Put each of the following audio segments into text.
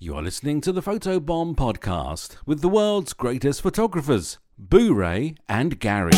You are listening to the Photobomb podcast with the world's greatest photographers, Boo Ray and Gary.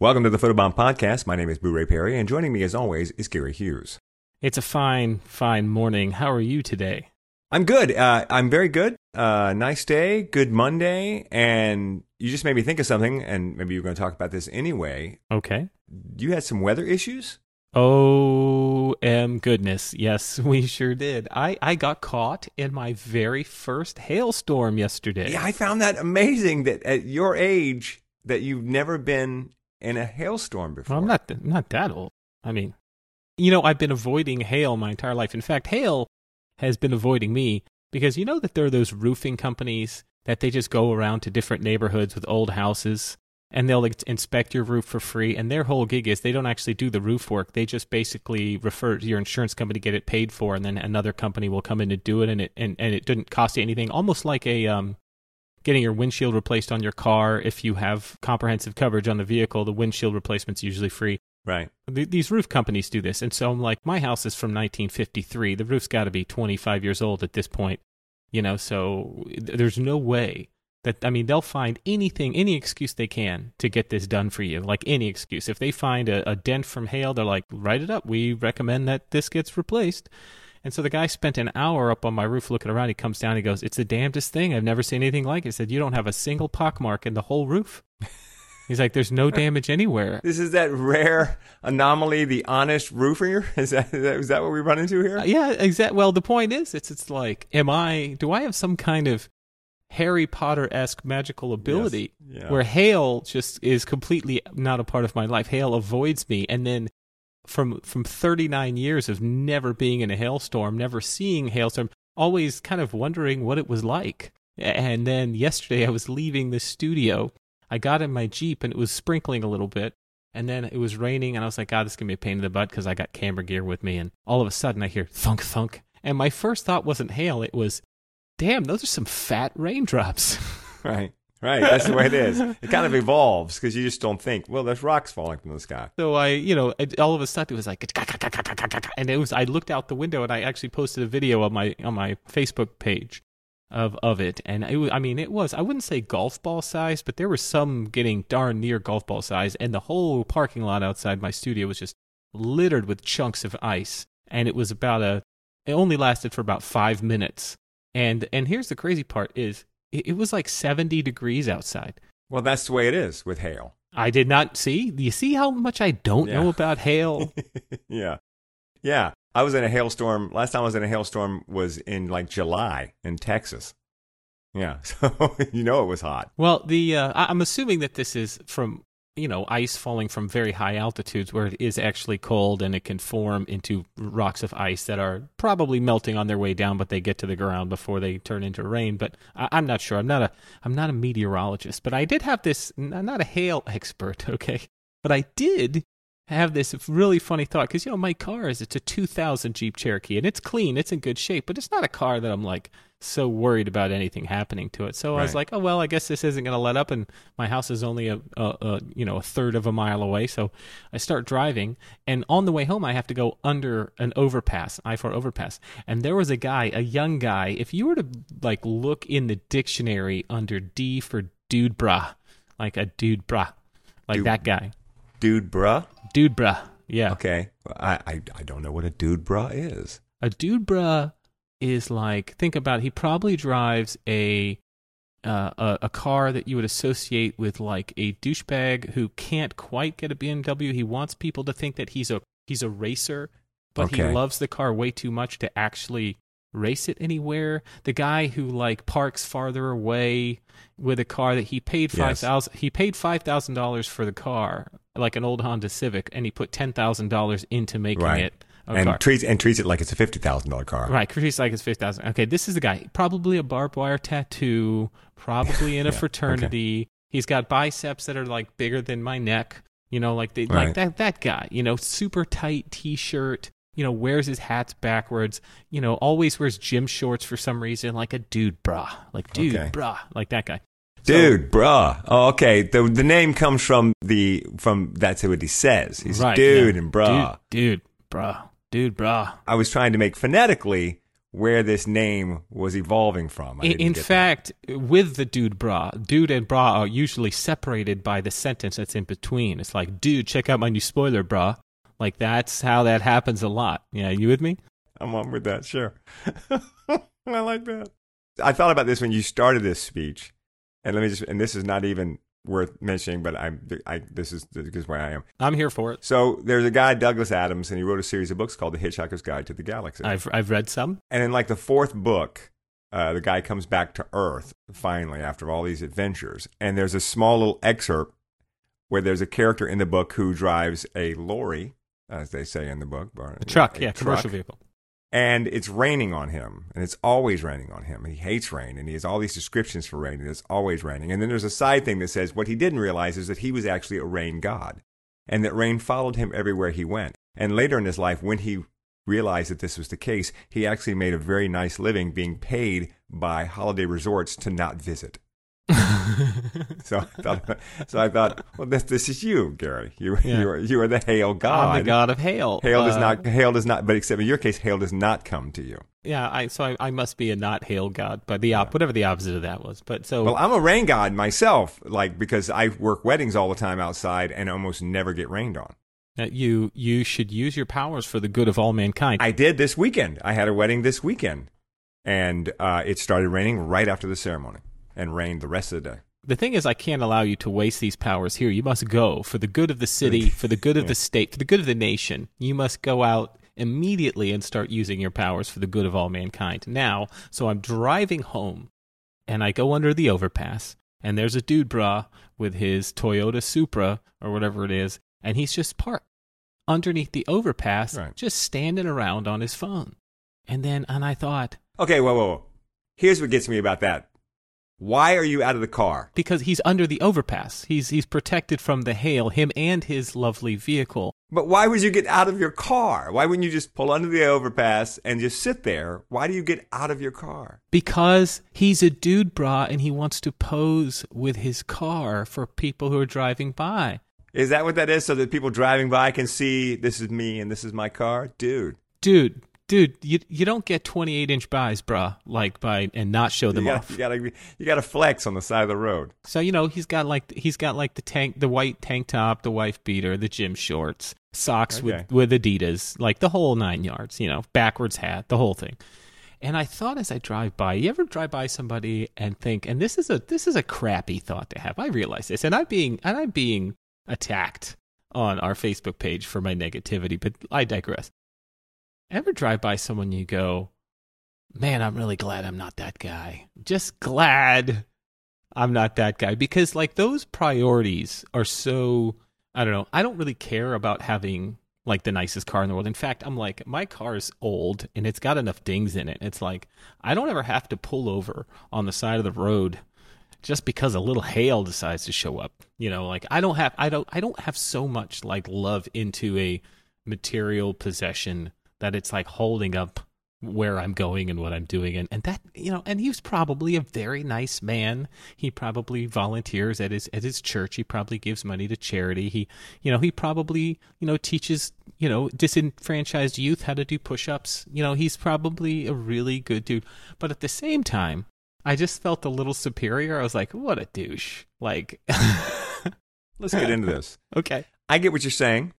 Welcome to the Photobomb Podcast. My name is Boo Ray Perry, and joining me as always is Gary Hughes. It's a fine, fine morning. How are you today? I'm good. Uh, I'm very good. Uh, nice day, good Monday, and you just made me think of something, and maybe you're going to talk about this anyway. Okay. You had some weather issues? Oh, m goodness. Yes, we sure did. I, I got caught in my very first hailstorm yesterday. Yeah, I found that amazing that at your age that you've never been in a hailstorm before. Well, I'm not, th- not that old. I mean, you know, I've been avoiding hail my entire life. In fact, hail has been avoiding me because you know that there are those roofing companies that they just go around to different neighborhoods with old houses and they'll inspect your roof for free. And their whole gig is they don't actually do the roof work. They just basically refer to your insurance company, to get it paid for, and then another company will come in and do it. And it and, and it didn't cost you anything. Almost like a um, getting your windshield replaced on your car. If you have comprehensive coverage on the vehicle, the windshield replacement's usually free. Right. Th- These roof companies do this. And so I'm like, my house is from 1953. The roof's got to be 25 years old at this point. You know, so th- there's no way that, I mean, they'll find anything, any excuse they can to get this done for you. Like any excuse. If they find a, a dent from hail, they're like, write it up. We recommend that this gets replaced. And so the guy spent an hour up on my roof looking around. He comes down. He goes, "It's the damnedest thing. I've never seen anything like it." He said, "You don't have a single pockmark in the whole roof." He's like, "There's no damage anywhere." This is that rare anomaly, the honest roofer. Is that, is that, is that what we run into here? Uh, yeah, exactly. Well, the point is, it's it's like, am I? Do I have some kind of Harry Potter esque magical ability Yes. Yeah. where hail just is completely not a part of my life? Hail avoids me, and then from from 39 years of never being in a hailstorm, never seeing hailstorm, always kind of wondering what it was like. And then yesterday, I was leaving the studio. I got in my Jeep and it was sprinkling a little bit. And then it was raining, and I was like, God, this is going to be a pain in the butt because I got camera gear with me. And all of a sudden, I hear thunk, thunk. And my first thought wasn't hail, it was, damn, those are some fat raindrops. Right. Right. That's the way it is. It kind of evolves because you just don't think, well, there's rocks falling from the sky. So I, you know, all of a sudden it was like, and it was. I looked out the window and I actually posted a video on my on my Facebook page of of it, and it I mean, it was. I wouldn't say golf ball size, but there was some getting darn near golf ball size, and the whole parking lot outside my studio was just littered with chunks of ice, and it was about a. It only lasted for about five minutes, and and here's the crazy part is it, it was like seventy degrees outside. Well, that's the way it is with hail. I did not see. You see how much I don't know about hail? yeah. Yeah. I was in a hailstorm. Last time I was in a hailstorm was in like July in Texas. Yeah. So you know it was hot. well, the uh, I'm assuming that this is from you know ice falling from very high altitudes where it is actually cold and it can form into rocks of ice that are probably melting on their way down, but they get to the ground before they turn into rain. But I, I'm not sure. I'm not a I'm not a meteorologist, but I did have this. I'm not a hail expert, okay, but I did have this really funny thought because you know my car is it's a 2000 Jeep Cherokee and it's clean, it's in good shape, but it's not a car that I'm like so worried about anything happening to it. So I was like, oh well, I guess this isn't going to let up, and my house is only a, a, a you know a third of a mile away. So I start driving, and on the way home, I have to go under an overpass, I four overpass, and there was a guy, a young guy. If you were to like look in the dictionary under D for dude bra, like a dude bra, like Dude. that guy, Dude, bruh. Dude bra. yeah. Okay. I, I, I don't know what a dude, bra is. a dude bra is like think about it, he probably drives a uh, a, a car that you would associate with like a douchebag who can't quite get a BMW. He wants people to think that he's a he's a racer, but he loves the car way too much to actually race it anywhere. The guy who like parks farther away with a car that he paid Yes. five thousand he paid five thousand dollars for the car, like an old Honda Civic, and he put ten thousand dollars into making Right. it a and car. treats and treats it like it's a fifty thousand dollar car. Right, Chris like it's fifty thousand. Okay, this is the guy. Probably a barbed wire tattoo. Probably in a Yeah, fraternity. He's got biceps that are like bigger than my neck. You know, like the, Right. like that that guy. You know, super tight t-shirt, you know, wears his hats backwards, you know, always wears gym shorts for some reason, like a dude bra, like dude Okay. bra, like that guy. So- Dude, bruh. Oh, okay. The the name comes from the from that's what he says. He's right, dude yeah. and bruh. dude, dude, bra, dude, bra. I was trying to make phonetically where this name was evolving from. I In, get that. fact, with the dude bra, dude and bra are usually separated by the sentence that's in between. It's like, dude, check out my new spoiler bra. Like that's how that happens a lot. Yeah, you with me? I'm on with that. Sure. I like that. I thought about this when you started this speech, and let me just and this is not even worth mentioning, but I'm I this is this is where I am. I'm here for it. So there's a guy Douglas Adams, and he wrote a series of books called The Hitchhiker's Guide to the Galaxy. I've I've read some. And in like the fourth book, uh, the guy comes back to Earth finally after all these adventures. And there's a small little excerpt where there's a character in the book who drives a lorry, as they say in the book. or- A truck, yeah, truck, commercial vehicle. And it's raining on him, and it's always raining on him. And he hates rain, and he has all these descriptions for rain, and it's always raining. And then there's a side thing that says what he didn't realize is that he was actually a rain god, and that rain followed him everywhere he went. And later in his life, when he realized that this was the case, he actually made a very nice living being paid by holiday resorts to not visit. So I thought, so I thought, well, this this is you, Gary. You Yeah. you are you are the hail god. I'm the god of hail. Hail does Uh, not hail does not, but except in your case, hail does not come to you. Yeah, I so I, I must be a not hail god, but the op- whatever the opposite of that was. But so Well, I'm a rain god myself, like because I work weddings all the time outside and almost never get rained on. uh, you you should use your powers for the good of all mankind. I did this weekend. I had a wedding this weekend, and uh, it started raining right after the ceremony, and rained the rest of the day. the thing is, I can't allow you to waste these powers here. You must go for the good of the city, for the good of the state, for the good of the nation. You must go out immediately and start using your powers for the good of all mankind. Now, so I'm driving home, and I go under the overpass, and there's a dude bra with his Toyota Supra or whatever it is, and he's just parked underneath the overpass, Right. just standing around on his phone. And then, and I thought, Okay, whoa, whoa, whoa. Here's what gets me about that. Why are you out of the car? because he's under the overpass. He's he's protected from the hail, him and his lovely vehicle. But why would you get out of your car? Why wouldn't you just pull under the overpass and just sit there? Why do you get out of your car? Because he's a dude bra and he wants to pose with his car for people who are driving by. Is that what that is? So that people driving by can see this is me and this is my car? Dude. Dude, dude, you you don't get 28 inch buys, brah, like by and not show them you gotta, off. You gotta, you gotta flex on the side of the road. So you know he's got like he's got like the tank, the white tank top, the wife beater, the gym shorts, socks Okay. with with Adidas, like the whole nine yards. You know, backwards hat, the whole thing. And I thought as I drive by, you ever drive by somebody and think, and this is a this is a crappy thought to have. I realize this, and I'm being and I'm being attacked on our Facebook page for my negativity, but I digress. Ever drive by someone you go, man, I'm really glad I'm not that guy. Just glad I'm not that guy because like those priorities are so I don't know. I don't really care about having like the nicest car in the world. In fact, I'm like my car's old and it's got enough dings in it. It's like I don't ever have to pull over on the side of the road just because a little hail decides to show up. You know, like I don't have I don't I don't have so much like love into a material possession that it's like holding up where I'm going and what I'm doing. And, and that you know and he was probably a very nice man. He probably volunteers at his at his church. He probably gives money to charity. He you know he probably you know teaches you know disenfranchised youth how to do push-ups. You know he's probably a really good dude. But at the same time I just felt a little superior. I was like what a douche. Like Let's get into this. okay. I get what you're saying,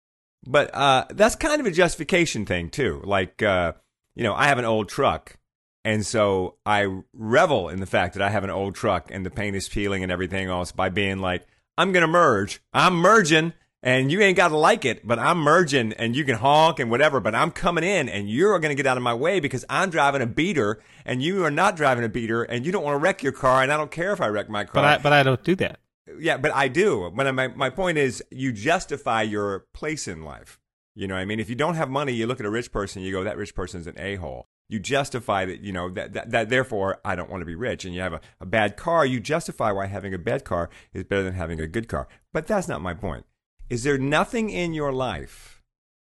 but uh, that's kind of a justification thing too. Like, uh, you know, I have an old truck, and so I revel in the fact that I have an old truck and the paint is peeling and everything else by being like, I'm gonna merge. I'm merging, and you ain't got to like it, but I'm merging, and you can honk and whatever, but I'm coming in, and you're gonna get out of my way because I'm driving a beater, and you are not driving a beater, and you don't want to wreck your car, and I don't care if I wreck my car. but I but I don't do that Yeah, but I do. But my my point is, you justify your place in life. You know, what I mean, if you don't have money, you look at a rich person, you go, that rich person's an a hole. You justify that, you know, that, that, that therefore I don't want to be rich. And you have a, a bad car, you justify why having a bad car is better than having a good car. But that's not my point. Is there nothing in your life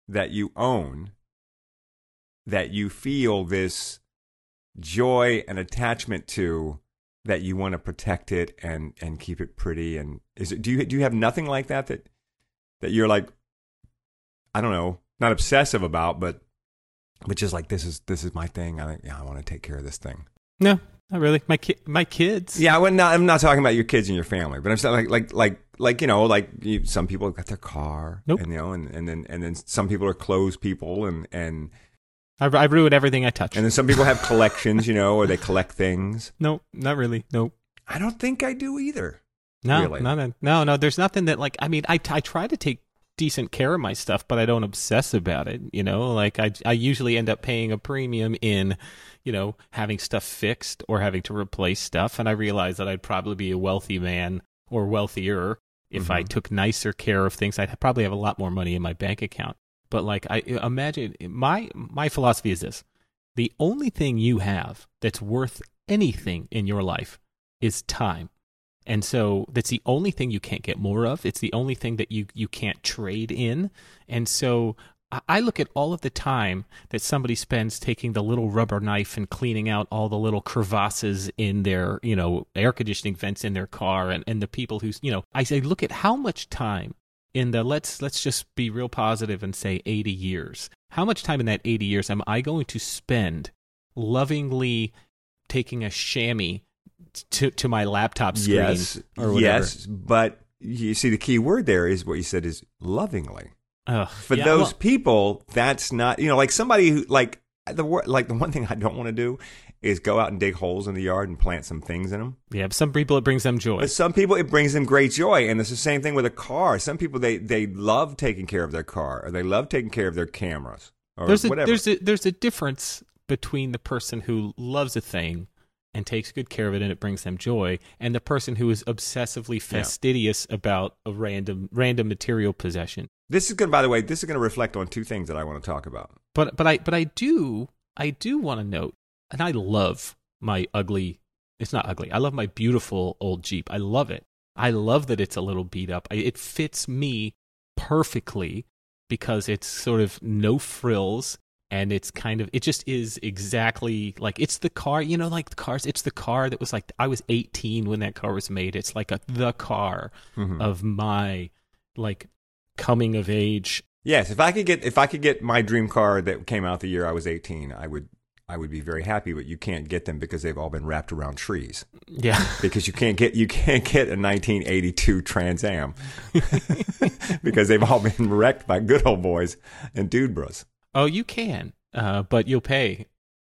that you own that you feel this joy and attachment to that you want to protect it and and keep it pretty and is it do you do you have nothing like that that that you're like I don't know not obsessive about but but just like this is this is my thing I yeah I want to take care of this thing No, not really. My ki- my kids. yeah I would not, I'm not talking about your kids and your family but I'm saying like like like like you know like you, some people got their car Nope. and you know and, and then and then some people are clothes people and and I, I ruin everything I touch. and then some people have collections you know or they collect things no, not really. No. I don't think I do either No, Really? no, no, no, no. There's nothing that like. I mean, I I try to take decent care of my stuff, but I don't obsess about it. You know, like I I usually end up paying a premium in, you know, having stuff fixed or having to replace stuff, and I realize that I'd probably be a wealthy man or wealthier if I Mhm. took nicer care of things. I'd probably have a lot more money in my bank account. But like I imagine my my philosophy is this: the only thing you have that's worth anything in your life is time. And so that's the only thing you can't get more of. It's the only thing that you, you can't trade in. And so I- look at all of the time that somebody spends taking the little rubber knife and cleaning out all the little crevasses in their, you know, air conditioning vents in their car and, and the people who's, you know, I say, look at how much time in the let's let's just be real positive and say 80 years. How much time in that 80 years am I going to spend lovingly taking a chamois to to my laptop screen yes or whatever? yes but you see the key word there is what you said is lovingly Ugh, for yeah, those well, people that's not you know like somebody who like the like the one thing i don't want to do is go out and dig holes in the yard and plant some things in them yeah, but some people it brings them joy. but some people it brings them great joy and it's the same thing with a car some people they they love taking care of their car or they love taking care of their cameras or There's a whatever there's a there's a difference between the person who loves a thing and takes good care of it and it brings them joy and the person who is obsessively Yeah. fastidious about a random random material possession. this is going to by the way this is going to reflect on two things that i want to talk about But but I but I do I do want to note, and I love my ugly. It's not ugly. I love my beautiful old Jeep. I love it. I love that it's a little beat up. I, it fits me perfectly because it's sort of no frills and it's kind of it just is exactly like it's the car you know like the cars it's the car that was like i was 18 when that car was made it's like a the car Mhm. of my like coming of age Yes, if I could get if I could get my dream car that came out the year I was 18, I would I would be very happy, but you can't get them because they've all been wrapped around trees. yeah Because you can't get you can't get a 1982 Trans Am because they've all been wrecked by good old boys and dude bros. Oh, you can, uh, but you'll pay.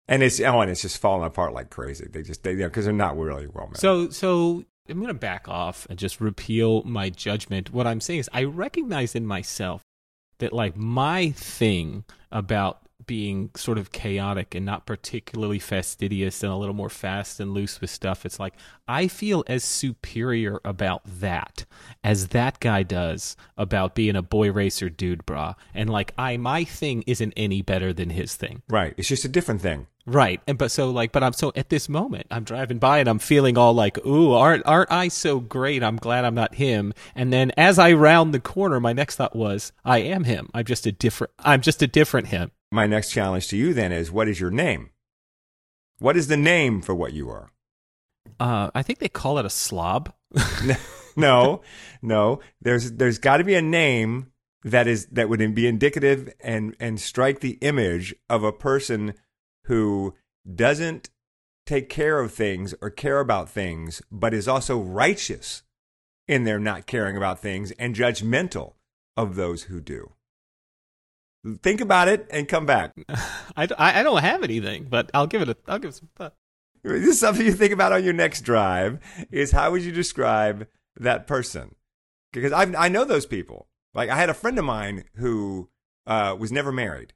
And it's oh, and it's just falling apart like crazy. They just they because they're not really well made. So, so I'm going to back off and just repeal my judgment. What I'm saying is, I recognize in myself that, like, my thing about being sort of chaotic and not particularly fastidious and a little more fast and loose with stuff, it's like I feel as superior about that as that guy does about being a boy racer dude, brah. And like, I my thing isn't any better than his thing. right, it's just a different thing. Right. And but so like but I'm so at this moment I'm driving by and I'm feeling all like, ooh, aren't aren't I so great? I'm glad I'm not him. And then as I round the corner, my next thought was, I am him. I'm just a different I'm just a different him. My next challenge to you then is what is your name? What is the name for what you are? Uh I think they call it a slob. no, no. There's there's got to be a name that is that would be indicative and and strike the image of a person who doesn't take care of things or care about things, but is also righteous in their not caring about things and judgmental of those who do. Think about it and come back. I, I, I don't have anything, but I'll give it a I'll give it some thought. This is something you think about on your next drive is how would you describe that person? Because I I know those people. Like I had a friend of mine who uh, was never married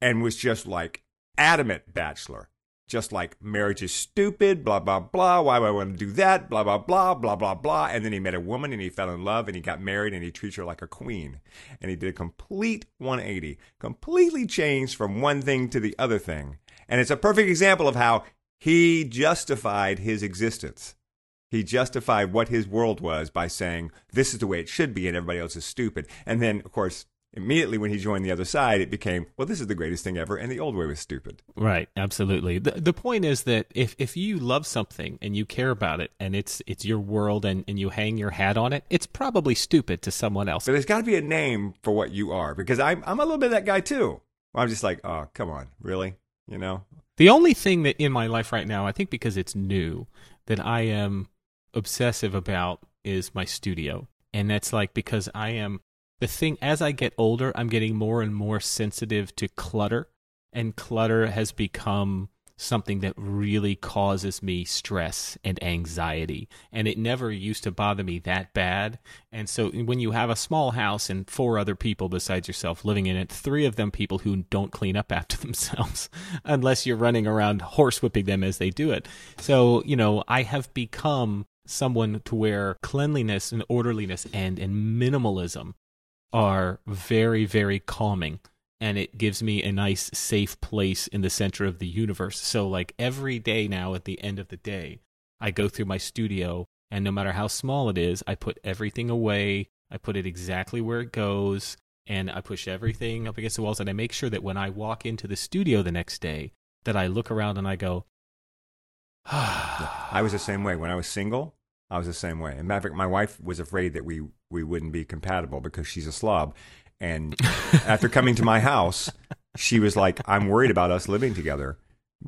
and was just like adamant bachelor. Just like marriage is stupid, blah blah blah. Why would I want to do that? Blah blah blah blah blah blah. And then he met a woman and he fell in love and he got married and he treats her like a queen. And he did a complete 180, completely changed from one thing to the other thing. And it's a perfect example of how he justified his existence. He justified what his world was by saying, this is the way it should be, and everybody else is stupid. And then, of course, immediately when he joined the other side, it became, well, this is the greatest thing ever, and the old way was stupid. Right, absolutely. The the point is that if if you love something and you care about it and it's it's your world and, and you hang your hat on it, it's probably stupid to someone else. So there's got to be a name for what you are because I'm, I'm a little bit that guy too. I'm just like, oh, come on, really? You know? The only thing that in my life right now, I think because it's new, that I am obsessive about is my studio. And that's like because I am the thing as I get older, I'm getting more and more sensitive to clutter, and clutter has become something that really causes me stress and anxiety. And it never used to bother me that bad. And so when you have a small house and four other people besides yourself living in it, three of them people who don't clean up after themselves, unless you're running around horsewhipping them as they do it. So, you know, I have become someone to where cleanliness and orderliness and, and minimalism are very, very calming. And it gives me a nice, safe place in the center of the universe. So, like every day now, at the end of the day, I go through my studio, and no matter how small it is, I put everything away. I put it exactly where it goes, and I push everything up against the walls. And I make sure that when I walk into the studio the next day, that I look around and I go, I was the same way. When I was single, I was the same way. And matter fact, my wife was afraid that we, we wouldn't be compatible because she's a slob. And after coming to my house, she was like, I'm worried about us living together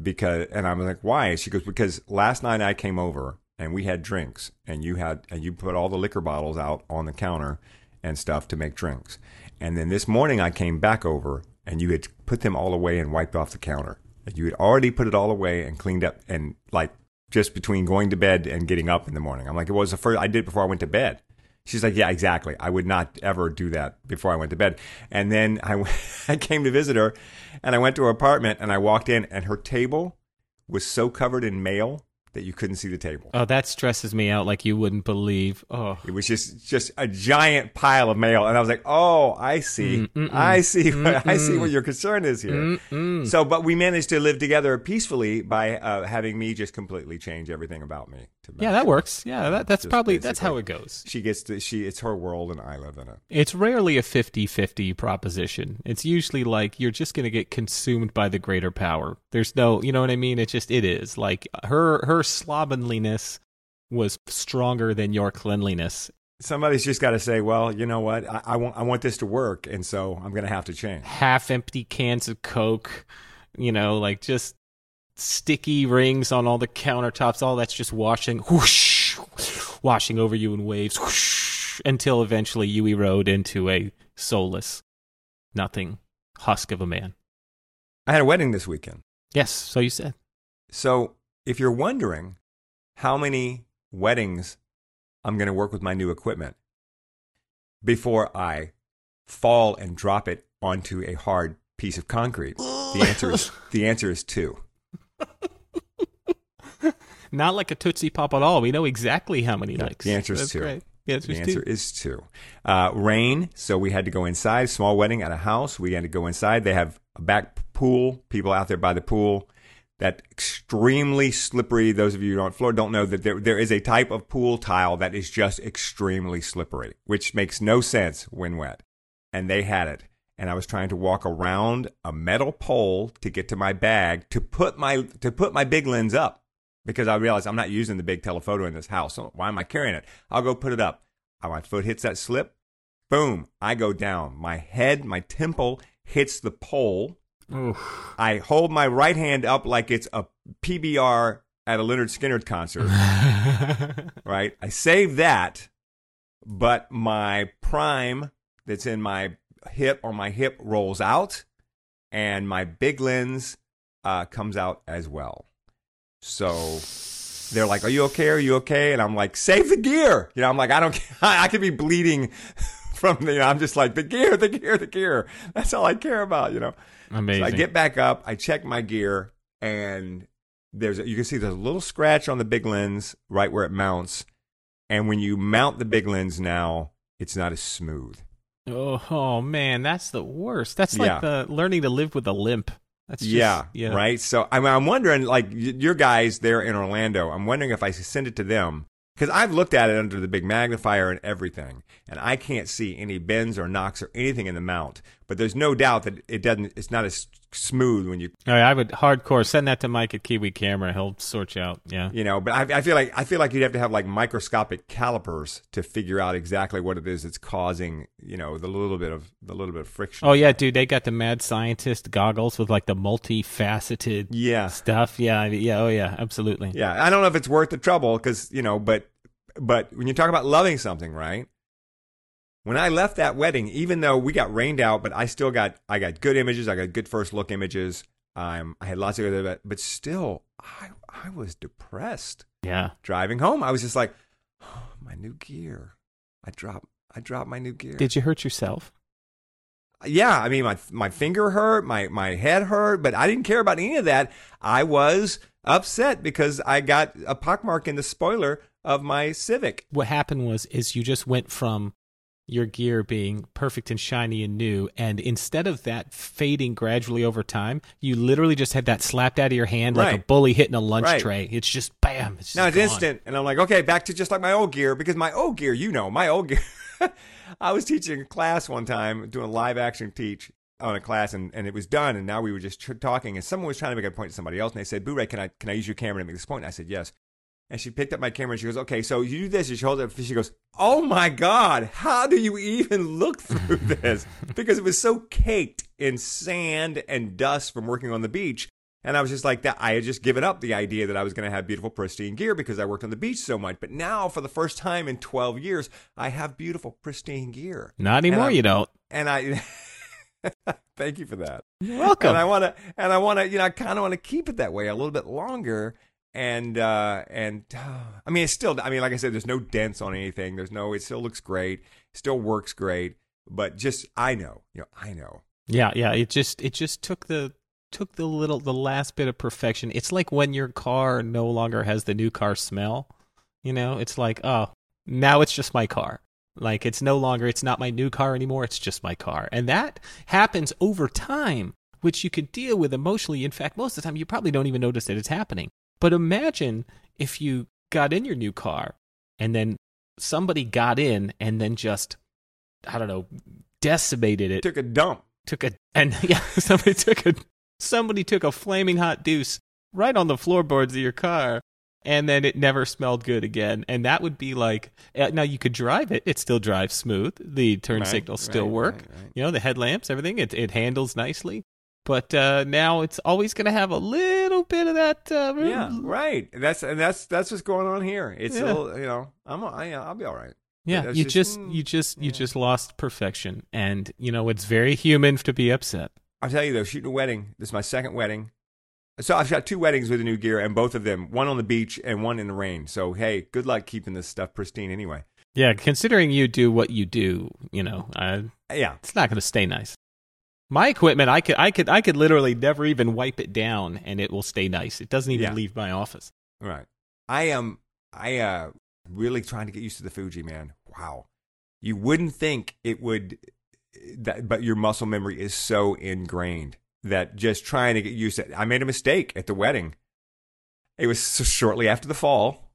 because, and I'm like, why? She goes, because last night I came over and we had drinks and you had, and you put all the liquor bottles out on the counter and stuff to make drinks. And then this morning I came back over and you had put them all away and wiped off the counter. And you had already put it all away and cleaned up and like just between going to bed and getting up in the morning. I'm like, it was the first I did before I went to bed. She's like, yeah, exactly. I would not ever do that before I went to bed. And then I, I came to visit her and I went to her apartment and I walked in and her table was so covered in mail that you couldn't see the table. oh, that stresses me out like you wouldn't believe. Oh, It was just just a giant pile of mail, and I was like, "Oh, I see, Mm-mm-mm. I see, what, I mm, see mm. what your concern is here." Mm-mm. So, but we managed to live together peacefully by uh, having me just completely change everything about me. To yeah, that works. Yeah, that, um, that's Just probably that's how it goes. She gets to she. It's her world, and I live in it. It's rarely a 50-50 proposition. It's usually like you're just going to get consumed by the greater power. There's no, you know what I mean? It just it is. Like her her slovenliness was stronger than your cleanliness. Somebody's just got to say, "Well, you know what? I, I want I want this to work, and so I'm going to have to change." Half empty cans of Coke, you know, like just sticky rings on all the countertops. All that's just washing whoosh, washing over you in waves whoosh, until eventually you erode into a soulless nothing husk of a man. I had a wedding this weekend. Yes, so you said. So, if you're wondering how many weddings I'm going to work with my new equipment before I fall and drop it onto a hard piece of concrete, the answer is the answer is two. Not like a Tootsie Pop at all. We know exactly how many licks. the answer is That's two. Great. The answer The is answer two. is two. Uh, rain, so we had to go inside. Small wedding at a house. We had to go inside. They have a back pool. People out there by the pool. That extremely slippery. Those of you on Florida don't know that there there is a type of pool tile that is just extremely slippery, which makes no sense when wet. And they had it. And I was trying to walk around a metal pole to get to my bag to put my to put my big lens up because I realized I'm not using the big telephoto in this house. So why am I carrying it? I'll go put it up. Uh, My foot hits that slip. Boom. I go down. My head, my temple hits the pole. Oof. I hold my right hand up like it's a PBR at a Lynyrd Skynyrd concert, right? I save that, but my prime that's in my hip or my hip rolls out, and my big lens uh, comes out as well. So they're like, "Are you okay? Are you okay?" And I'm like, "Save the gear!" You know, I'm like, "I don't. I could be bleeding from the. You know, I'm just like the gear, the gear, the gear. That's all I care about. You know." Amazing. So I get back up, I check my gear, and there's a, you can see there's a little scratch on the big lens right where it mounts. And when you mount the big lens now, it's not as smooth. Oh, oh, man, that's the worst. That's Yeah. like the learning to live with a limp. That's just, yeah, yeah. right. So I'm, I'm wondering, like your guys there in Orlando, I'm wondering if I send it to them because I've looked at it under the big magnifier and everything, and I can't see any bends or knocks or anything in the mount. But there's no doubt that it doesn't. It's not as smooth when you All right, I would hardcore send that to Mike at Kiwi Camera. He'll sort you out. Yeah. you know. But I, I feel like I feel like you'd have to have like microscopic calipers to figure out exactly what it is that's causing you know the little bit of the little bit of friction. Oh yeah, dude, they got the mad scientist goggles with like the multifaceted yeah. stuff. Yeah, yeah, oh yeah, absolutely. Yeah, I don't know if it's worth the trouble because you know, but but when you talk about loving something, right? When I left that wedding, even though we got rained out, but I still got I got good images. I got good first look images. Um, I had lots of good, but, but still, I I was depressed Yeah. driving home. I was just like, oh, my new gear. I dropped I dropped my new gear. Did you hurt yourself? yeah, I mean my my finger hurt, my my head hurt, but I didn't care about any of that. I was upset because I got a pockmark in the spoiler of my Civic. What happened was is you just went from your gear being perfect and shiny and new and instead of that fading gradually over time, you literally just had that slapped out of your hand like a bully hitting a lunch Right. tray. It's just bam. It's just Now it's gone. instant, and I'm like, okay, back to just like my old gear because my old gear, you know, my old gear. I was teaching a class one time, doing a live action teach on a class, and, and it was done, and now we were just tr- talking, and someone was trying to make a point to somebody else, and they said, "Boo-Ray, can I can I use your camera to make this point?" And I said, "Yes." And she picked up my camera and she goes, "Okay, so you do this." And she holds it. up, She goes, "Oh my God, how do you even look through this?" because it was so caked in sand and dust from working on the beach. And I was just like that. I had just given up the idea that I was going to have beautiful, pristine gear because I worked on the beach so much. But now, for the first time in 12 years, I have beautiful, pristine gear. Not anymore, you don't. And I thank you for that. You're welcome. And I want to, and I want to, you know, I kind of want to keep it that way a little bit longer. And uh, and I mean, it's still, I mean, like I said, there's no dents on anything. There's no, it still looks great, still works great. But just, I know, you know, I know. Yeah, yeah. It just it just took the took the little the last bit of perfection. It's like when your car no longer has the new car smell. You know, it's like, oh, now it's just my car. Like it's no longer it's not my new car anymore, it's just my car. And that happens over time, which you can deal with emotionally. In fact, most of the time you probably don't even notice that it's happening. But imagine if you got in your new car and then somebody got in and then just I don't know, decimated it. Took a dump. took a and yeah somebody took a somebody took a flaming hot deuce right on the floorboards of your car and then it never smelled good again. And that would be like uh, now you could drive it. It still drives smooth. The turn Right, signals still right, work. right. you know the headlamps everything it, it handles nicely but uh, now it's always going to have a little bit of that uh, Yeah, right. That's and that's that's what's going on here. It's Yeah. a little, you know, I'm, I, I'll be all right. yeah you just- just mm, you just you just lost perfection and you know it's very human to be upset I'll tell you though, shooting a wedding. This is my second wedding. So I've shot two weddings with the new gear, and both of them, one on the beach and one in the rain. So hey, good luck keeping this stuff pristine. Anyway, yeah considering you do what you do you know uh, yeah, it's not going to stay nice. My equipment, I could, I could, I could literally never even wipe it down, and it will stay nice. It doesn't even Yeah. leave my office. right. I am, I uh, really trying to get used to the Fuji, man. Wow, you wouldn't think it would, that, but your muscle memory is so ingrained that just trying to get used to. it. I made a mistake at the wedding. It was so shortly after the fall,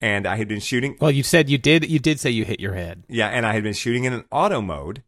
and I had been shooting. Well, you said you did, you did say you hit your head. Yeah, and I had been shooting in an auto mode,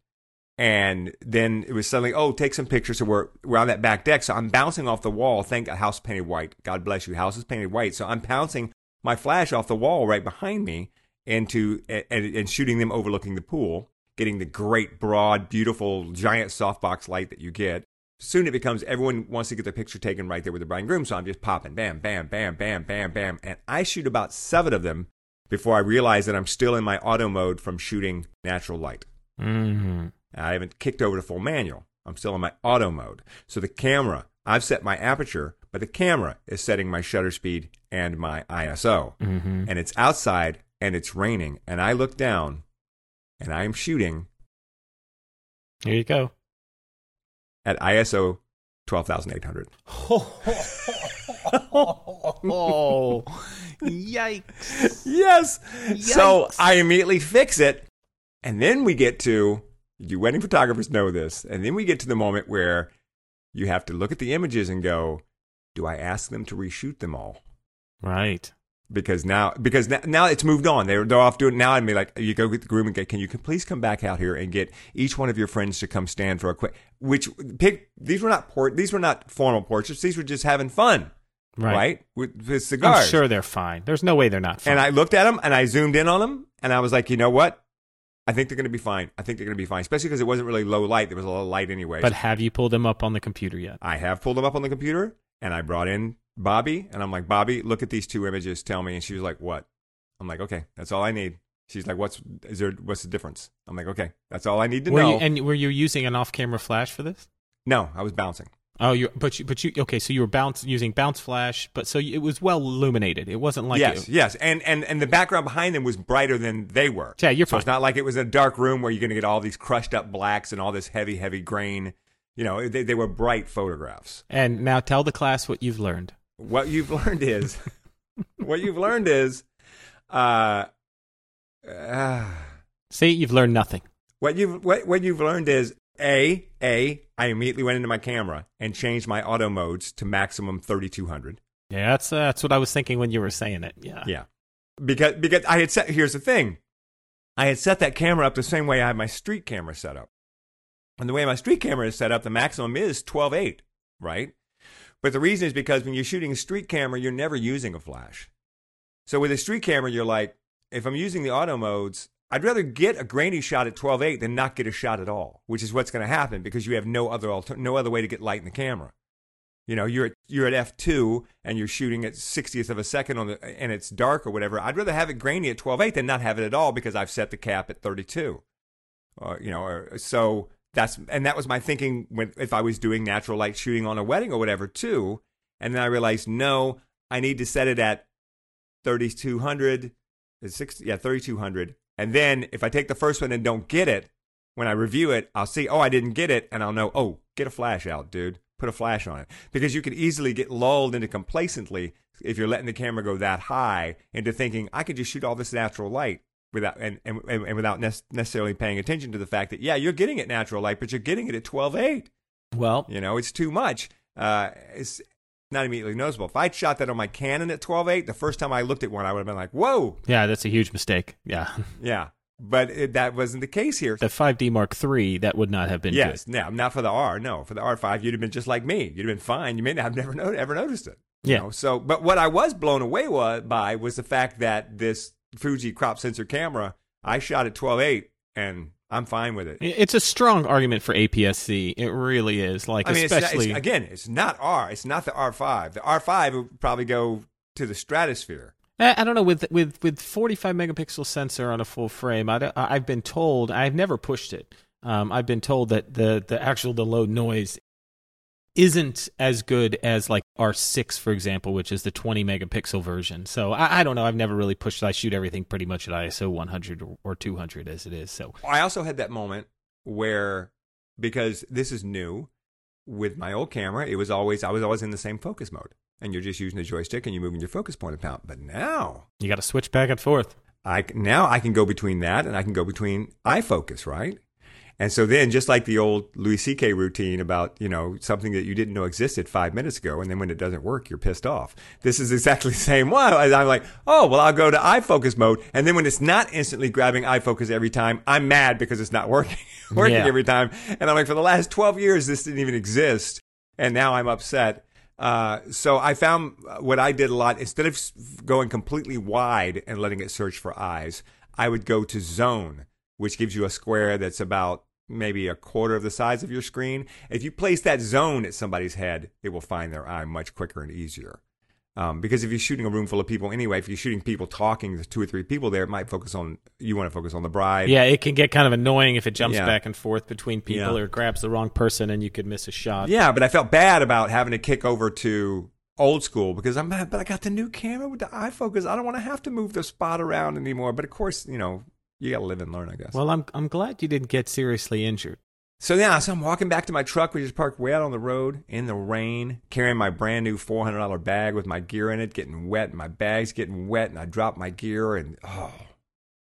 and then it was suddenly, oh, take some pictures. So we're we're on that back deck. So I'm bouncing off the wall. Thank God, house painted white. God bless you. House is painted white. So I'm bouncing my flash off the wall right behind me into and, and shooting them overlooking the pool, getting the great broad, beautiful, giant softbox light that you get. Soon it becomes everyone wants to get their picture taken right there with the bride and groom. So I'm just popping, bam, bam, bam, bam, bam, bam, and I shoot about seven of them before I realize that I'm still in my auto mode from shooting natural light. Mm-hmm. I haven't kicked over to full manual. I'm still in my auto mode. So the camera, I've set my aperture, but the camera is setting my shutter speed and my ISO. Mm-hmm. And it's outside and it's raining. And I look down and I am shooting Here you go. at ISO 12,800. oh, yikes! yes. So I immediately fix it. And then we get to, you wedding photographers know this. And then we get to the moment where you have to look at the images and go, do I ask them to reshoot them all? Right. because now because now, now it's moved on. They're they're off doing now. I'd be like, you go get the groom and get. Can you please come back out here and get each one of your friends to come stand for a quick? Which pick these were not port. These were not formal portraits. These were just having fun, right? With, with cigars. I'm sure they're fine. There's no way they're not fine. And I looked at them and I zoomed in on them and I was like, you know what? I think they're going to be fine. I think they're going to be fine, especially because it wasn't really low light. There was a lot of light anyway. but have you pulled them up on the computer yet? I have pulled them up on the computer and I brought in Bobby and I'm like, Bobby, look at these two images. Tell me. And she was like, what? I'm like, okay, that's all I need. She's like, what's is there? What's the difference? I'm like, okay, that's all I need to Were know. you, and were you using an off-camera flash for this? no, I was bouncing. Oh, you but you but you okay? So you were bounce using bounce flash, but so it was well illuminated. It wasn't like yes, it, yes, and and and the background behind them was brighter than they were. Yeah, you're so it's not like it was a dark room where you're going to get all these crushed up blacks and all this heavy, heavy grain. You know, they, they were bright photographs. And now tell the class what you've learned. What you've learned is, what you've learned is, uh, uh, See, you've learned nothing. what you've what, what you've learned is a a I immediately went into my camera and changed my auto modes to maximum 3200. Yeah, that's uh, that's what I was thinking when you were saying it. Yeah. Yeah. Because because I had set here's the thing. I had set that camera up the same way I have my street camera set up. And the way my street camera is set up, the maximum is 12.8, right? But the reason is because when you're shooting a street camera, you're never using a flash. So with a street camera, you're like, if I'm using the auto modes, I'd rather get a grainy shot at 12.8 than not get a shot at all, which is what's going to happen because you have no other alter- no other way to get light in the camera. You know, you're at, you're at f2 and you're shooting at 60th of a second on the and it's dark or whatever. I'd rather have it grainy at 12.8 than not have it at all because I've set the cap at 32. Or you know, or, so that's and that was my thinking when if I was doing natural light shooting on a wedding or whatever too. And then I realized no, I need to set it at 3200, is 60, yeah, 3200. And then if I take the first one and don't get it, when I review it, I'll see, oh, I didn't get it, and I'll know, oh, get a flash out, dude. Put a flash on it. Because you could easily get lulled into complacently if you're letting the camera go that high into thinking, I could just shoot all this natural light without and, and, and without nec- necessarily paying attention to the fact that, yeah, you're getting it natural light, but you're getting it at 12.8. Well, You know, it's too much. Uh, it's not immediately noticeable. If I'd shot that on my Canon at 12.8, the first time I looked at one, I would have been like, whoa, yeah, that's a huge mistake. Yeah. yeah. But it, that wasn't the case here. The 5D Mark III, that would not have been yes, good. no, not for the R. No, for the R5, you'd have been just like me. You'd have been fine. You may not have never no- ever noticed it. you Yeah. know? So, but what I was blown away wa- by was the fact that this Fuji crop sensor camera, I shot at 12.8, and I'm fine with it. It's a strong argument for APS-C. It really is. Like, I mean, it's not- especially it's, again, it's not R. It's not the R5. The R5 would probably go to the stratosphere. I I don't know with with with 45 megapixel sensor on a full frame. I I've been told I've never pushed it. Um, I've been told that the the actual the low noise isn't as good as like R6 for example, which is the 20 megapixel version. So I, I don't know. I've never really pushed. I shoot everything pretty much at ISO 100 or, or 200 as it is. So I also had that moment where, because this is new, with my old camera, it was always I was always in the same focus mode, and you're just using the joystick and you're moving your focus point about. But now, you got to switch back and forth. I, now I can go between that and I can go between eye focus, right? And so then, just like the old Louis C.K. routine about you know something that you didn't know existed five minutes ago, and then when it doesn't work, you're pissed off. This is exactly the same one. I'm like, oh well, I'll go to eye focus mode, and then when it's not instantly grabbing eye focus every time, I'm mad because it's not working working Yeah. every time. And I'm like, for the last 12 years, this didn't even exist, and now I'm upset. Uh, so I found what I did a lot instead of going completely wide and letting it search for eyes, I would go to zone, which gives you a square that's about maybe a quarter of the size of your screen. If you place that zone at somebody's head, it will find their eye much quicker and easier. Um, because if you're shooting a room full of people anyway, if you're shooting people talking, there's two or three people there, it might focus on, you want to focus on the bride. Yeah, it can get kind of annoying if it jumps Yeah. back and forth between people Yeah. or grabs the wrong person and you could miss a shot. Yeah, but I felt bad about having to kick over to old school because I'm but I got the new camera with the eye focus. I don't want to have to move the spot around anymore. But of course, you know, you got to live and learn, I guess. Well, I'm I'm glad you didn't get seriously injured. so yeah, so I'm walking back to my truck, which is parked way out on the road in the rain, carrying my brand new $400 bag with my gear in it, getting wet, and my bag's getting wet, and I dropped my gear, and oh,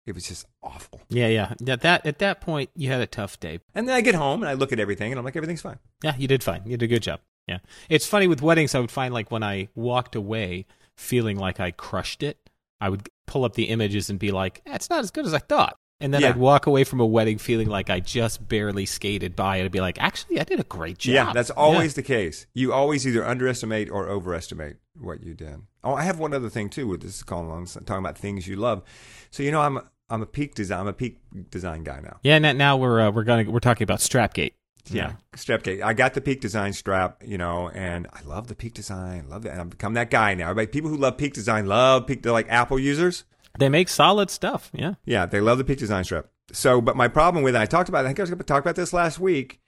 it was just awful. Yeah, yeah. At that at that point, you had a tough day. And then I get home and I look at everything, and I'm like, everything's fine. Yeah, you did fine. You did a good job. Yeah, it's funny with weddings. I would find like when I walked away feeling like I crushed it, I would pull up the images and be like, eh, "It's not as good as I thought." And then Yeah. I'd walk away from a wedding feeling like I just barely skated by it and be like, "Actually, I did a great job." Yeah, that's always the case. You always either underestimate or overestimate what you did. Oh, I have one other thing too. With this is calling on talking about things you love. So you know, I'm I'm a peak design. I'm a peak design guy now. Yeah, now, now we're uh, we're gonna we're talking about Strapgate. Yeah, strap cake. I got the peak design strap, you know, and I love the peak design. Love that. And I've become that guy now. Everybody, people who love peak design love peak. They're like Apple users. They make solid stuff. Yeah. Yeah, they love the peak design strap. So, but my problem with it, I talked about. I think I was going to talk about this last week.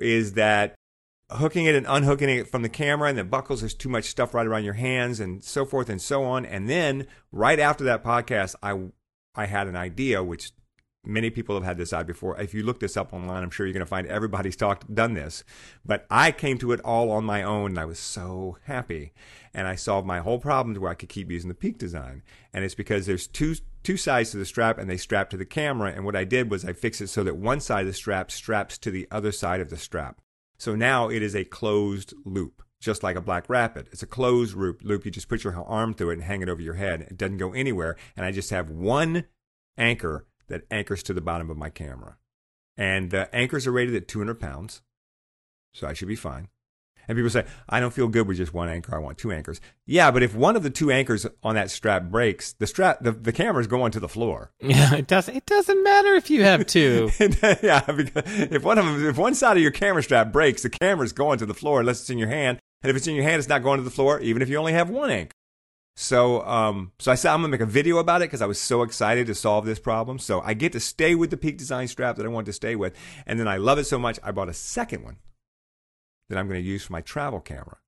Is that hooking it and unhooking it from the camera and the buckles? There's too much stuff right around your hands and so forth and so on. And then right after that podcast, I I had an idea which many people have had this idea before. If you look this up online, I'm sure you're going to find everybody's talked done this. But I came to it all on my own, and I was so happy. And I solved my whole problem to where I could keep using the peak design. And it's because there's two two sides to the strap, and they strap to the camera. And what I did was I fixed it so that one side of the strap straps to the other side of the strap. So now it is a closed loop. Just like a Black Rapid. It's a closed loop. loop. You just put your arm through it and hang it over your head. It doesn't go anywhere. And I just have one anchor that anchors to the bottom of my camera. And the anchors are rated at 200 pounds, so I should be fine. And people say, I don't feel good with just one anchor. I want two anchors. Yeah, but if one of the two anchors on that strap breaks, the strap, the, the camera's going to the floor. Yeah, it does. It doesn't matter if you have two. yeah, because if one of them, if one side of your camera strap breaks, the camera's going to the floor unless it's in your hand. And if it's in your hand, it's not going to the floor, even if you only have one anchor. So, um, so I said I'm gonna make a video about it because I was so excited to solve this problem. So I get to stay with the Peak Design strap that I wanted to stay with, and then I love it so much I bought a second one that I'm gonna use for my travel camera,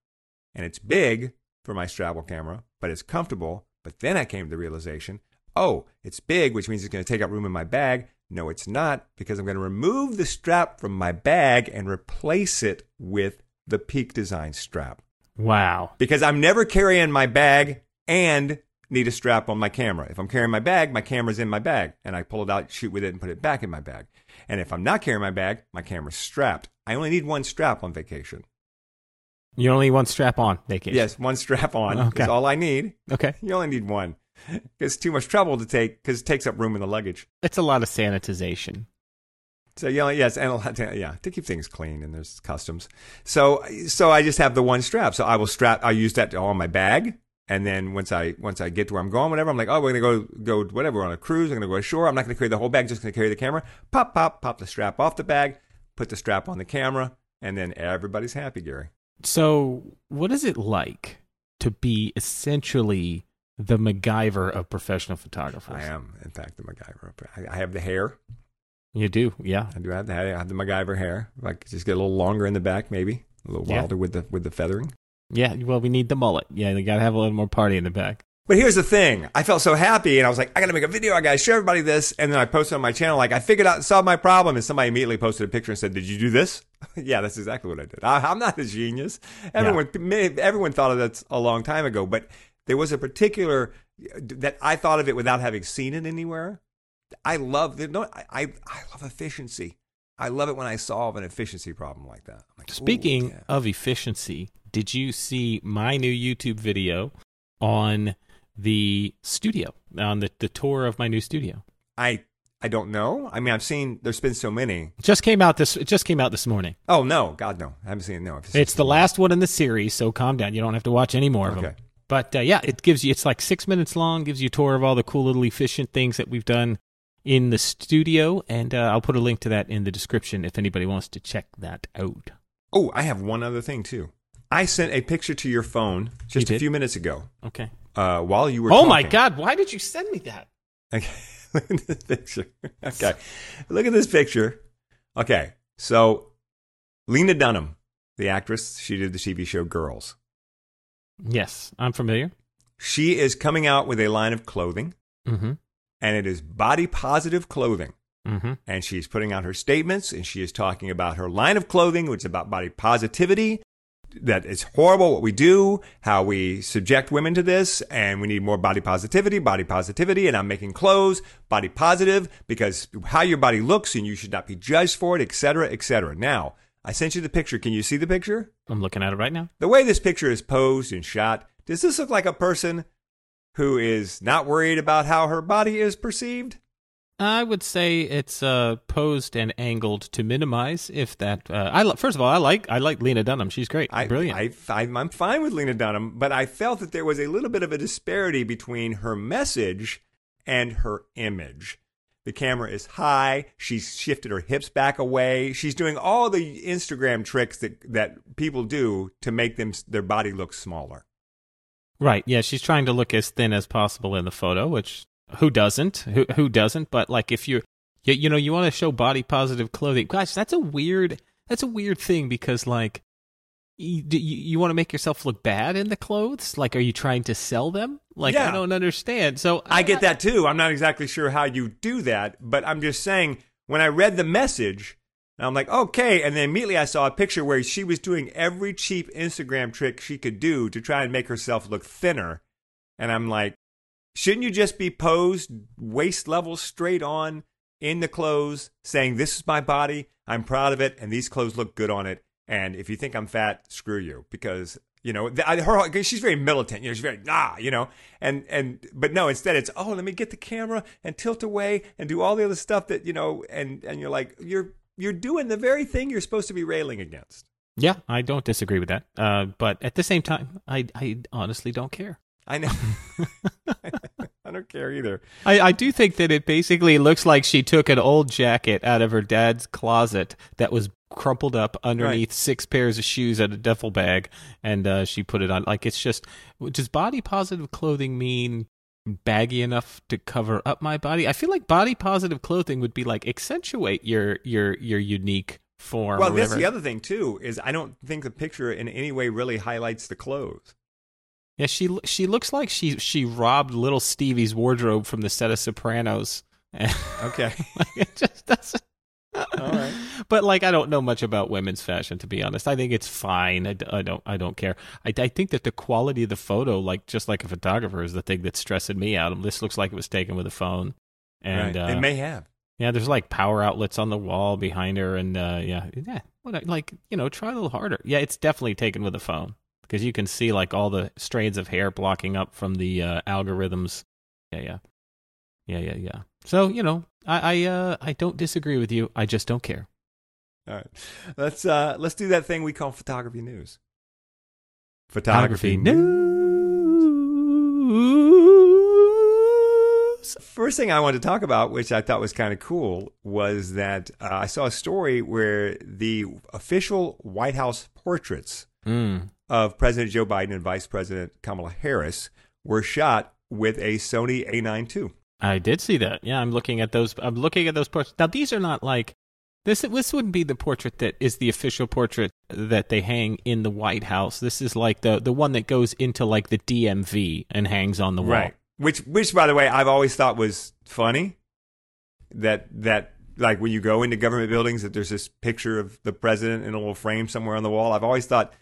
and it's big for my travel camera, but it's comfortable. But then I came to the realization, oh, it's big, which means it's gonna take up room in my bag. No, it's not because I'm gonna remove the strap from my bag and replace it with the Peak Design strap Wow. because I'm never carrying my bag and need a strap on my camera. If I'm carrying my bag, my camera's in my bag and I pull it out, shoot with it, and put it back in my bag. And if I'm not carrying my bag, my camera's strapped. I only need one strap on vacation. You only want strap on vacation. Yes, one strap on Okay. is all I need. Okay. You only need one. It's too much trouble to take because it takes up room in the luggage. It's a lot of sanitization. So yeah, yes, and a lot to, yeah, to keep things clean and there's customs. So so I just have the one strap. So I will strap. I use that on my bag, and then once I once I get to where I'm going, whatever, I'm like, oh, we're gonna go go whatever. We're on a cruise. I'm gonna go ashore. I'm not gonna carry the whole bag. Just gonna carry the camera. Pop pop pop the strap off the bag. Put the strap on the camera, and then everybody's happy, Gary. So, what is it like to be essentially the MacGyver of professional photographers? I am, in fact, the MacGyver. I, have the hair. You do, yeah. I do have the hair. I have the MacGyver hair. Like just get a little longer in the back, maybe a little Yeah. wilder with the with the feathering. Yeah, well, we need the mullet. Yeah, you got to have a little more party in the back. But here's the thing. I felt so happy and I was like, I gotta make a video. I gotta show everybody this. And then I posted on my channel, like, I figured out, solved my problem. And somebody immediately posted a picture and said, Did you do this? yeah, that's exactly what I did. I, I'm not a genius. Everyone, may- everyone thought of that a long time ago, but there was a particular that I thought of it without having seen it anywhere. I love the, no, I, I, I love efficiency. I love it when I solve an efficiency problem like that. Like, Speaking yeah. of efficiency, did you see my new YouTube video on the studio, on the, the tour of my new studio? I, I don't know. I mean, I've seen, there's been so many. It just came out this. It just came out this morning. Oh no, God no! I haven't seen it. No, I've It's the last one in the series, so calm down. You don't have to watch any more of them. But uh, yeah, it gives you. It's like six minutes long. Gives you a tour of all the cool little efficient things that we've done in the studio, and uh, I'll put a link to that in the description if anybody wants to check that out. Oh, I have one other thing too. I sent a picture to your phone just a few minutes ago Okay. uh, while you were. Oh my. God! Why did you send me that? Okay, look at this picture. Okay, look at this picture. Okay, so Lena Dunham, the actress, she did the TV show Girls. Yes, I'm familiar. She is coming out with a line of clothing, Mm-hmm. And it is body positive clothing. Mm-hmm. and she's putting out her statements and she is talking about her line of clothing which is about body positivity that it's horrible what we do how we subject women to this and we need more body positivity body positivity and i'm making clothes body positive because how your body looks and you should not be judged for it etc etc now i sent you the picture can you see the picture I'm looking at it right now. the way this picture is posed and shot Does this look like a person who is not worried about how her body is perceived? I would say it's uh, posed and angled to minimize. If that, uh, I first of all, I like I like Lena Dunham. She's great, I, brilliant. I, I, I'm fine with Lena Dunham, but I felt that there was a little bit of a disparity between her message and her image. The camera is high. She's shifted her hips back away. She's doing all the Instagram tricks that, that people do to make them their body look smaller. Right? Yeah, she's trying to look as thin as possible in the photo, which who doesn't? Who who doesn't? But like, if you're, you, you know, you want to show body positive clothing. Gosh, that's a weird. That's a weird thing because like. You, do you, you want to make yourself look bad in the clothes? Like, are you trying to sell them? Like, I don't understand. So I get that too. I'm not exactly sure how you do that, but I'm just saying when I read the message, I'm like, okay. And then immediately I saw a picture where she was doing every cheap Instagram trick she could do to try and make herself look thinner. And I'm like, shouldn't you just be posed waist level straight on in the clothes saying, this is my body, I'm proud of it, and these clothes look good on it. And if you think I'm fat, screw you because you know her. She's very militant. You know, she's very nah. You know, and and but no. Instead, it's oh, let me get the camera and tilt away and do all the other stuff that you know. And and you're like you're you're doing the very thing you're supposed to be railing against. Yeah, I don't disagree with that. Uh, but at the same time, I I honestly don't care. I know. I don't care either. I, I do think that it basically looks like she took an old jacket out of her dad's closet that was crumpled up underneath six pairs of shoes and a duffel bag, and uh, she put it on. Like it's just, does body positive clothing mean baggy enough to cover up my body? I feel like body positive clothing would be like accentuate your your your unique form. Well, that's the other thing too. Is I don't think the picture in any way really highlights the clothes. Yeah, she she looks like she she robbed little Stevie's wardrobe from the set of Sopranos. Okay. like it just doesn't. Right. But like, I don't know much about women's fashion to be honest. I think it's fine. I, I don't. I don't care. I, I think that the quality of the photo, like just like a photographer, is the thing that's stressing me out. This looks like it was taken with a phone, and right. uh, it may have. yeah, there's like power outlets on the wall behind her, and uh, yeah, yeah. What like you know, try a little harder. Yeah, it's definitely taken with a phone because you can see like all the strands of hair blocking up from the uh, algorithms. Yeah, yeah, yeah, yeah, yeah. So you know, I I uh, I don't disagree with you. I just don't care. All right. Let's uh let's do that thing we call photography news. Photography news. First thing I wanted to talk about, which I thought was kind of cool, was that uh, I saw a story where the official White House portraits Mm. of President Joe Biden and Vice President Kamala Harris were shot with a Sony A9 II. I did see that. Yeah, I'm looking at those. I'm looking at those portraits. Now these are not like this. This wouldn't be the portrait that is the official portrait that they hang in the White House. This is like the the one that goes into like the DMV and hangs on the wall. Right. Which, which, by the way, I've always thought was funny. That that like when you go into government buildings, that there's this picture of the president in a little frame somewhere on the wall. I've always thought,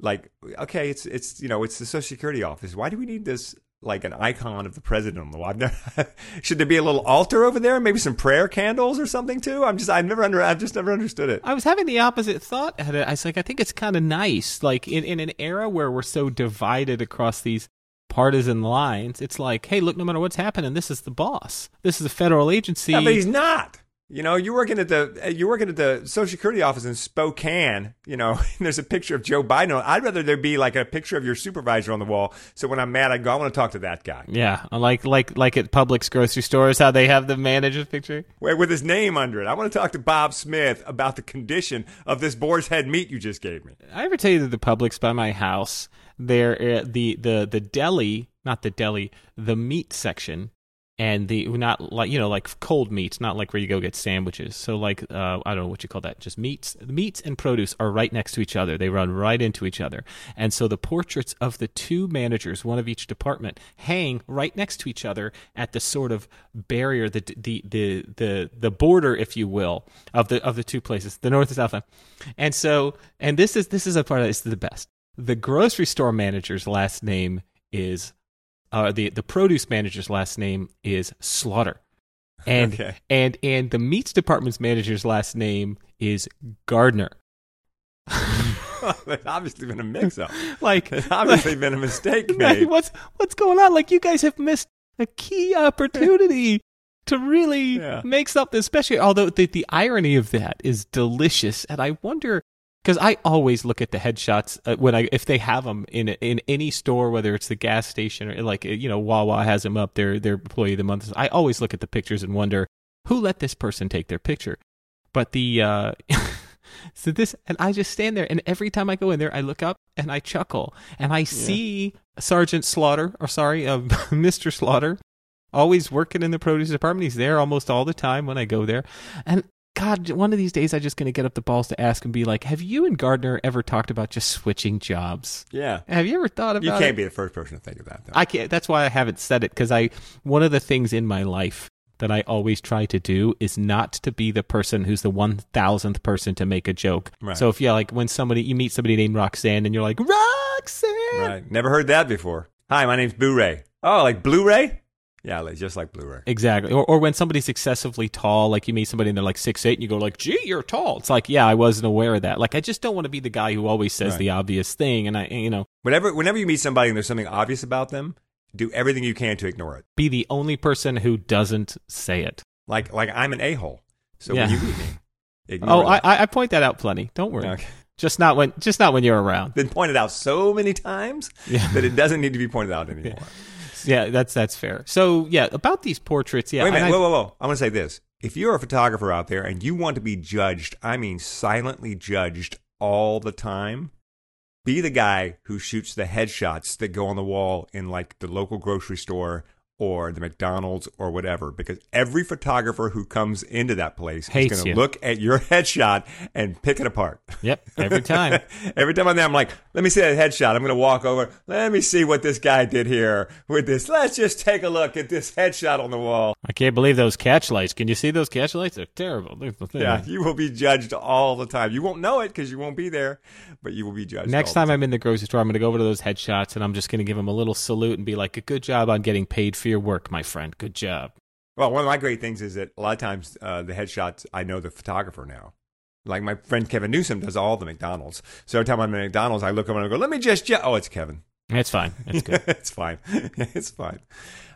like, okay, it's it's you know it's the Social Security office. Why do we need this like an icon of the president on the wall? Should there be a little altar over there? Maybe some prayer candles or something too. I'm just I've never under I've just never understood it. I was having the opposite thought. at it. I was like, I think it's kind of nice. Like in, in an era where we're so divided across these partisan lines, it's like, hey, look, no matter what's happening, this is the boss. This is a federal agency. Yeah, but he's not. You know, you're working at the you're working at the Social Security office in Spokane. You know, and there's a picture of Joe Biden. I'd rather there be like a picture of your supervisor on the wall. So when I'm mad, I go, I want to talk to that guy yeah, like like like at Publix grocery stores, how they have the manager's picture. Wait, with his name under it. I want to talk to Bob Smith about the condition of this boar's head meat you just gave me. I ever tell you that the Publix by my house, there uh, the the the deli, not the deli, the meat section, and the not like you know like cold meats, not like where you go get sandwiches. So like uh, I don't know what you call that, just meats. Meats and produce are right next to each other. They run right into each other, and so the portraits of the two managers, one of each department, hang right next to each other at the sort of barrier, the the the the the border, if you will, of the of the two places, the north and south. end. And so, and this is this is a part of the best. The grocery store manager's last name is uh, the the produce manager's last name is Slaughter, and Okay. and and the meats department's manager's last name is Gardner. There's obviously been a mix-up. like, There's obviously been a mistake like, what's what's going on? Like, you guys have missed a key opportunity to really Yeah. make something special. Although the the irony of that is delicious, and I wonder because I always look at the headshots uh, when I if they have them in in any store, whether it's the gas station or like you know Wawa has them up, their their employee of the month. I always look at the pictures and wonder who let this person take their picture. But the uh, so this and I just stand there, and every time I go in there, I look up and I chuckle, and I see Sergeant Slaughter, or sorry, uh, Mister Slaughter, always working in the produce department. He's there almost all the time when I go there, and God, one of these days, I'm just going to get up the balls to ask and be like, "Have you and Gardner ever talked about just switching jobs? Yeah. Have you ever thought about You can't be the first person to think of that, though. I can't. That's why I haven't said it because I one of the things in my life that I always try to do is not to be the person who's the one thousandth person to make a joke. Right. So if you like when somebody you meet somebody named Roxanne and you're like Roxanne, right. Never heard that before. Hi, my name's Blu-ray. Oh, like Blu-ray? Yeah, like, just like Blu-ray. exactly. Or or when somebody's excessively tall, like you meet somebody and they're like six eight, and you go like, "Gee, you're tall." It's like, yeah, I wasn't aware of that. Like I just don't want to be the guy who always says Right. the obvious thing, and I you know Whenever, whenever you meet somebody and there's something obvious about them, do everything you can to ignore it. be the only person who doesn't say it. Like, like I'm an a-hole. So Yeah. when you meet me, oh, ignore Oh, I. I I point that out plenty. Don't worry. Okay. Just not when just not when you're around. Been pointed out so many times Yeah. that it doesn't need to be pointed out anymore. Yeah, that's that's fair. So yeah, about these portraits, yeah. Wait a minute. I- Whoa, whoa, whoa. I'm going to say this. If you're a photographer out there and you want to be judged, I mean silently judged all the time, be the guy who shoots the headshots that go on the wall in like the local grocery store or the McDonald's or whatever. Because every photographer who comes into that place Hates is going to look at your headshot and pick it apart. Yep, every time. Every time I'm there, I'm like, let me see that headshot. I'm going to walk over. Let me see what this guy did here with this. Let's just take a look at this headshot on the wall. I can't believe those catch lights. Can you see those catch lights? They're terrible. Yeah, you will be judged all the time. You won't know it because you won't be there, but you will be judged. Next all time I'm in the grocery store, I'm going to go over to those headshots and I'm just going to give them a little salute and be like, a "Good job on getting paid for your work, my friend. Good job." Well, one of my great things is that a lot of times uh, the headshots, I know the photographer now. Like my friend Kevin Newsom does all the McDonald's. So every time I'm at McDonald's, I look over and I go, let me just, ju-. oh, it's Kevin. That's fine. That's good. it's fine. it's fine.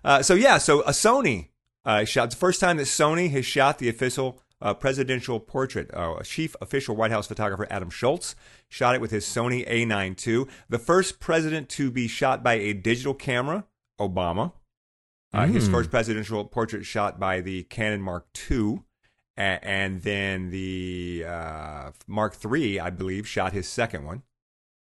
Uh, so yeah, so a Sony uh, shot. It's the first time that Sony has shot the official uh, presidential portrait. Uh, chief official White House photographer Adam Schultz shot it with his Sony A9 II. The first president to be shot by a digital camera, Obama. Uh, His Mm. first presidential portrait shot by the Canon Mark II. A- and then the uh, Mark III, I believe, shot his second one.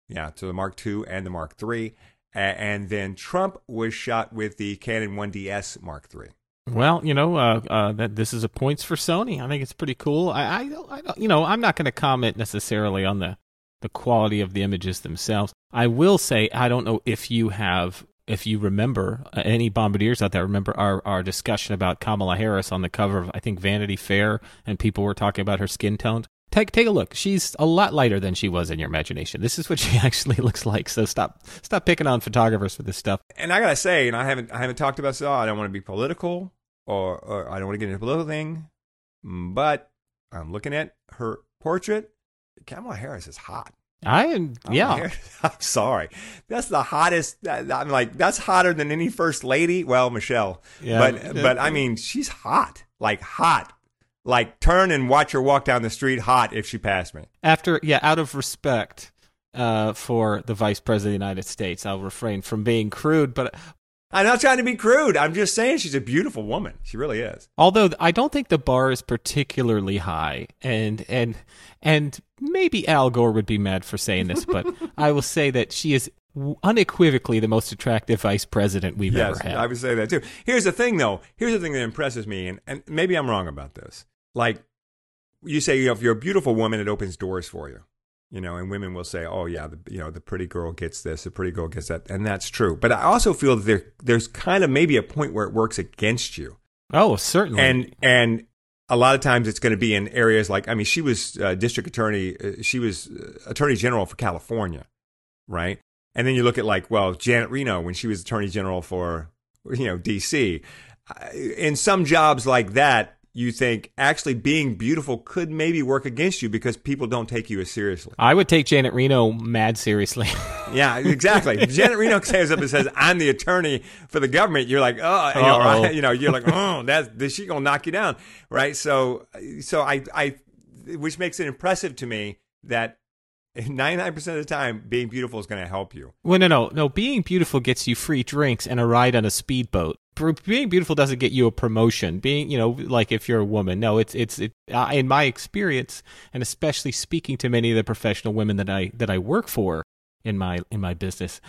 Yeah, so the Mark II and the Mark III. And then Trump was shot with the Canon 1DS Mark III. Well, you know, uh, uh, that this is a points for Sony. I think it's pretty cool. I, I, don't- I you know, I'm not going to comment necessarily on the the quality of the images themselves. I will say, I don't know if you have, if you remember any bombardiers out there remember our our discussion about Kamala Harris on the cover of I think Vanity Fair, and people were talking about her skin tone. Take take a look. She's a lot lighter than she was in your imagination. This is what she actually looks like. So stop stop picking on photographers for this stuff. And I gotta say, and I haven't I haven't talked about this. at all. I don't want to be political, or, or I don't want to get into a political thing. But I'm looking at her portrait. Kamala Harris is hot. I am Kamala yeah. I'm sorry. That's the hottest. I'm like that's hotter than any first lady. Well, Michelle. Yeah. But but I mean, she's hot. Like hot. Like turn and watch her walk down the street hot if she passed me. after yeah out of respect uh, for the vice president of the united states i'll refrain from being crude but I'm not trying to be crude. I'm just saying she's a beautiful woman. She really is. although i don't think the bar is particularly high and and and maybe al gore would be mad for saying this but i will say that she is unequivocally the most attractive vice president we've Yes, ever had I would say that too. Here's the thing, though. Here's the thing that impresses me, and, and maybe I'm wrong about this. Like you say, you know, if you're a beautiful woman, it opens doors for you. You know, and women will say, "Oh yeah, the, you know, the pretty girl gets this, the pretty girl gets that," and that's true. But I also feel that there, there's kind of maybe a point where it works against you, oh certainly and and a lot of times it's going to be in areas like, I mean, she was uh, district attorney, uh, she was uh, attorney general for California, right? And then you look at like, well, Janet Reno when she was attorney general for, you know, D.C. Uh, In some jobs like that, you think actually being beautiful could maybe work against you because people don't take you as seriously. I would take Janet Reno mad seriously. yeah, exactly. Janet Reno stands up and says, "I'm the attorney for the government." You're like, "Oh, you know, you know you're like, oh, that's she gonna knock you down, right?" So, so I, I, which makes it impressive to me that 99% of the time, being beautiful is going to help you. Well, no, no, no. Being beautiful gets you free drinks and a ride on a speedboat. Being beautiful doesn't get you a promotion. Being, you know, like if you're a woman, no, it's it's it, uh, in my experience, and especially speaking to many of the professional women that I that I work for in my in my business,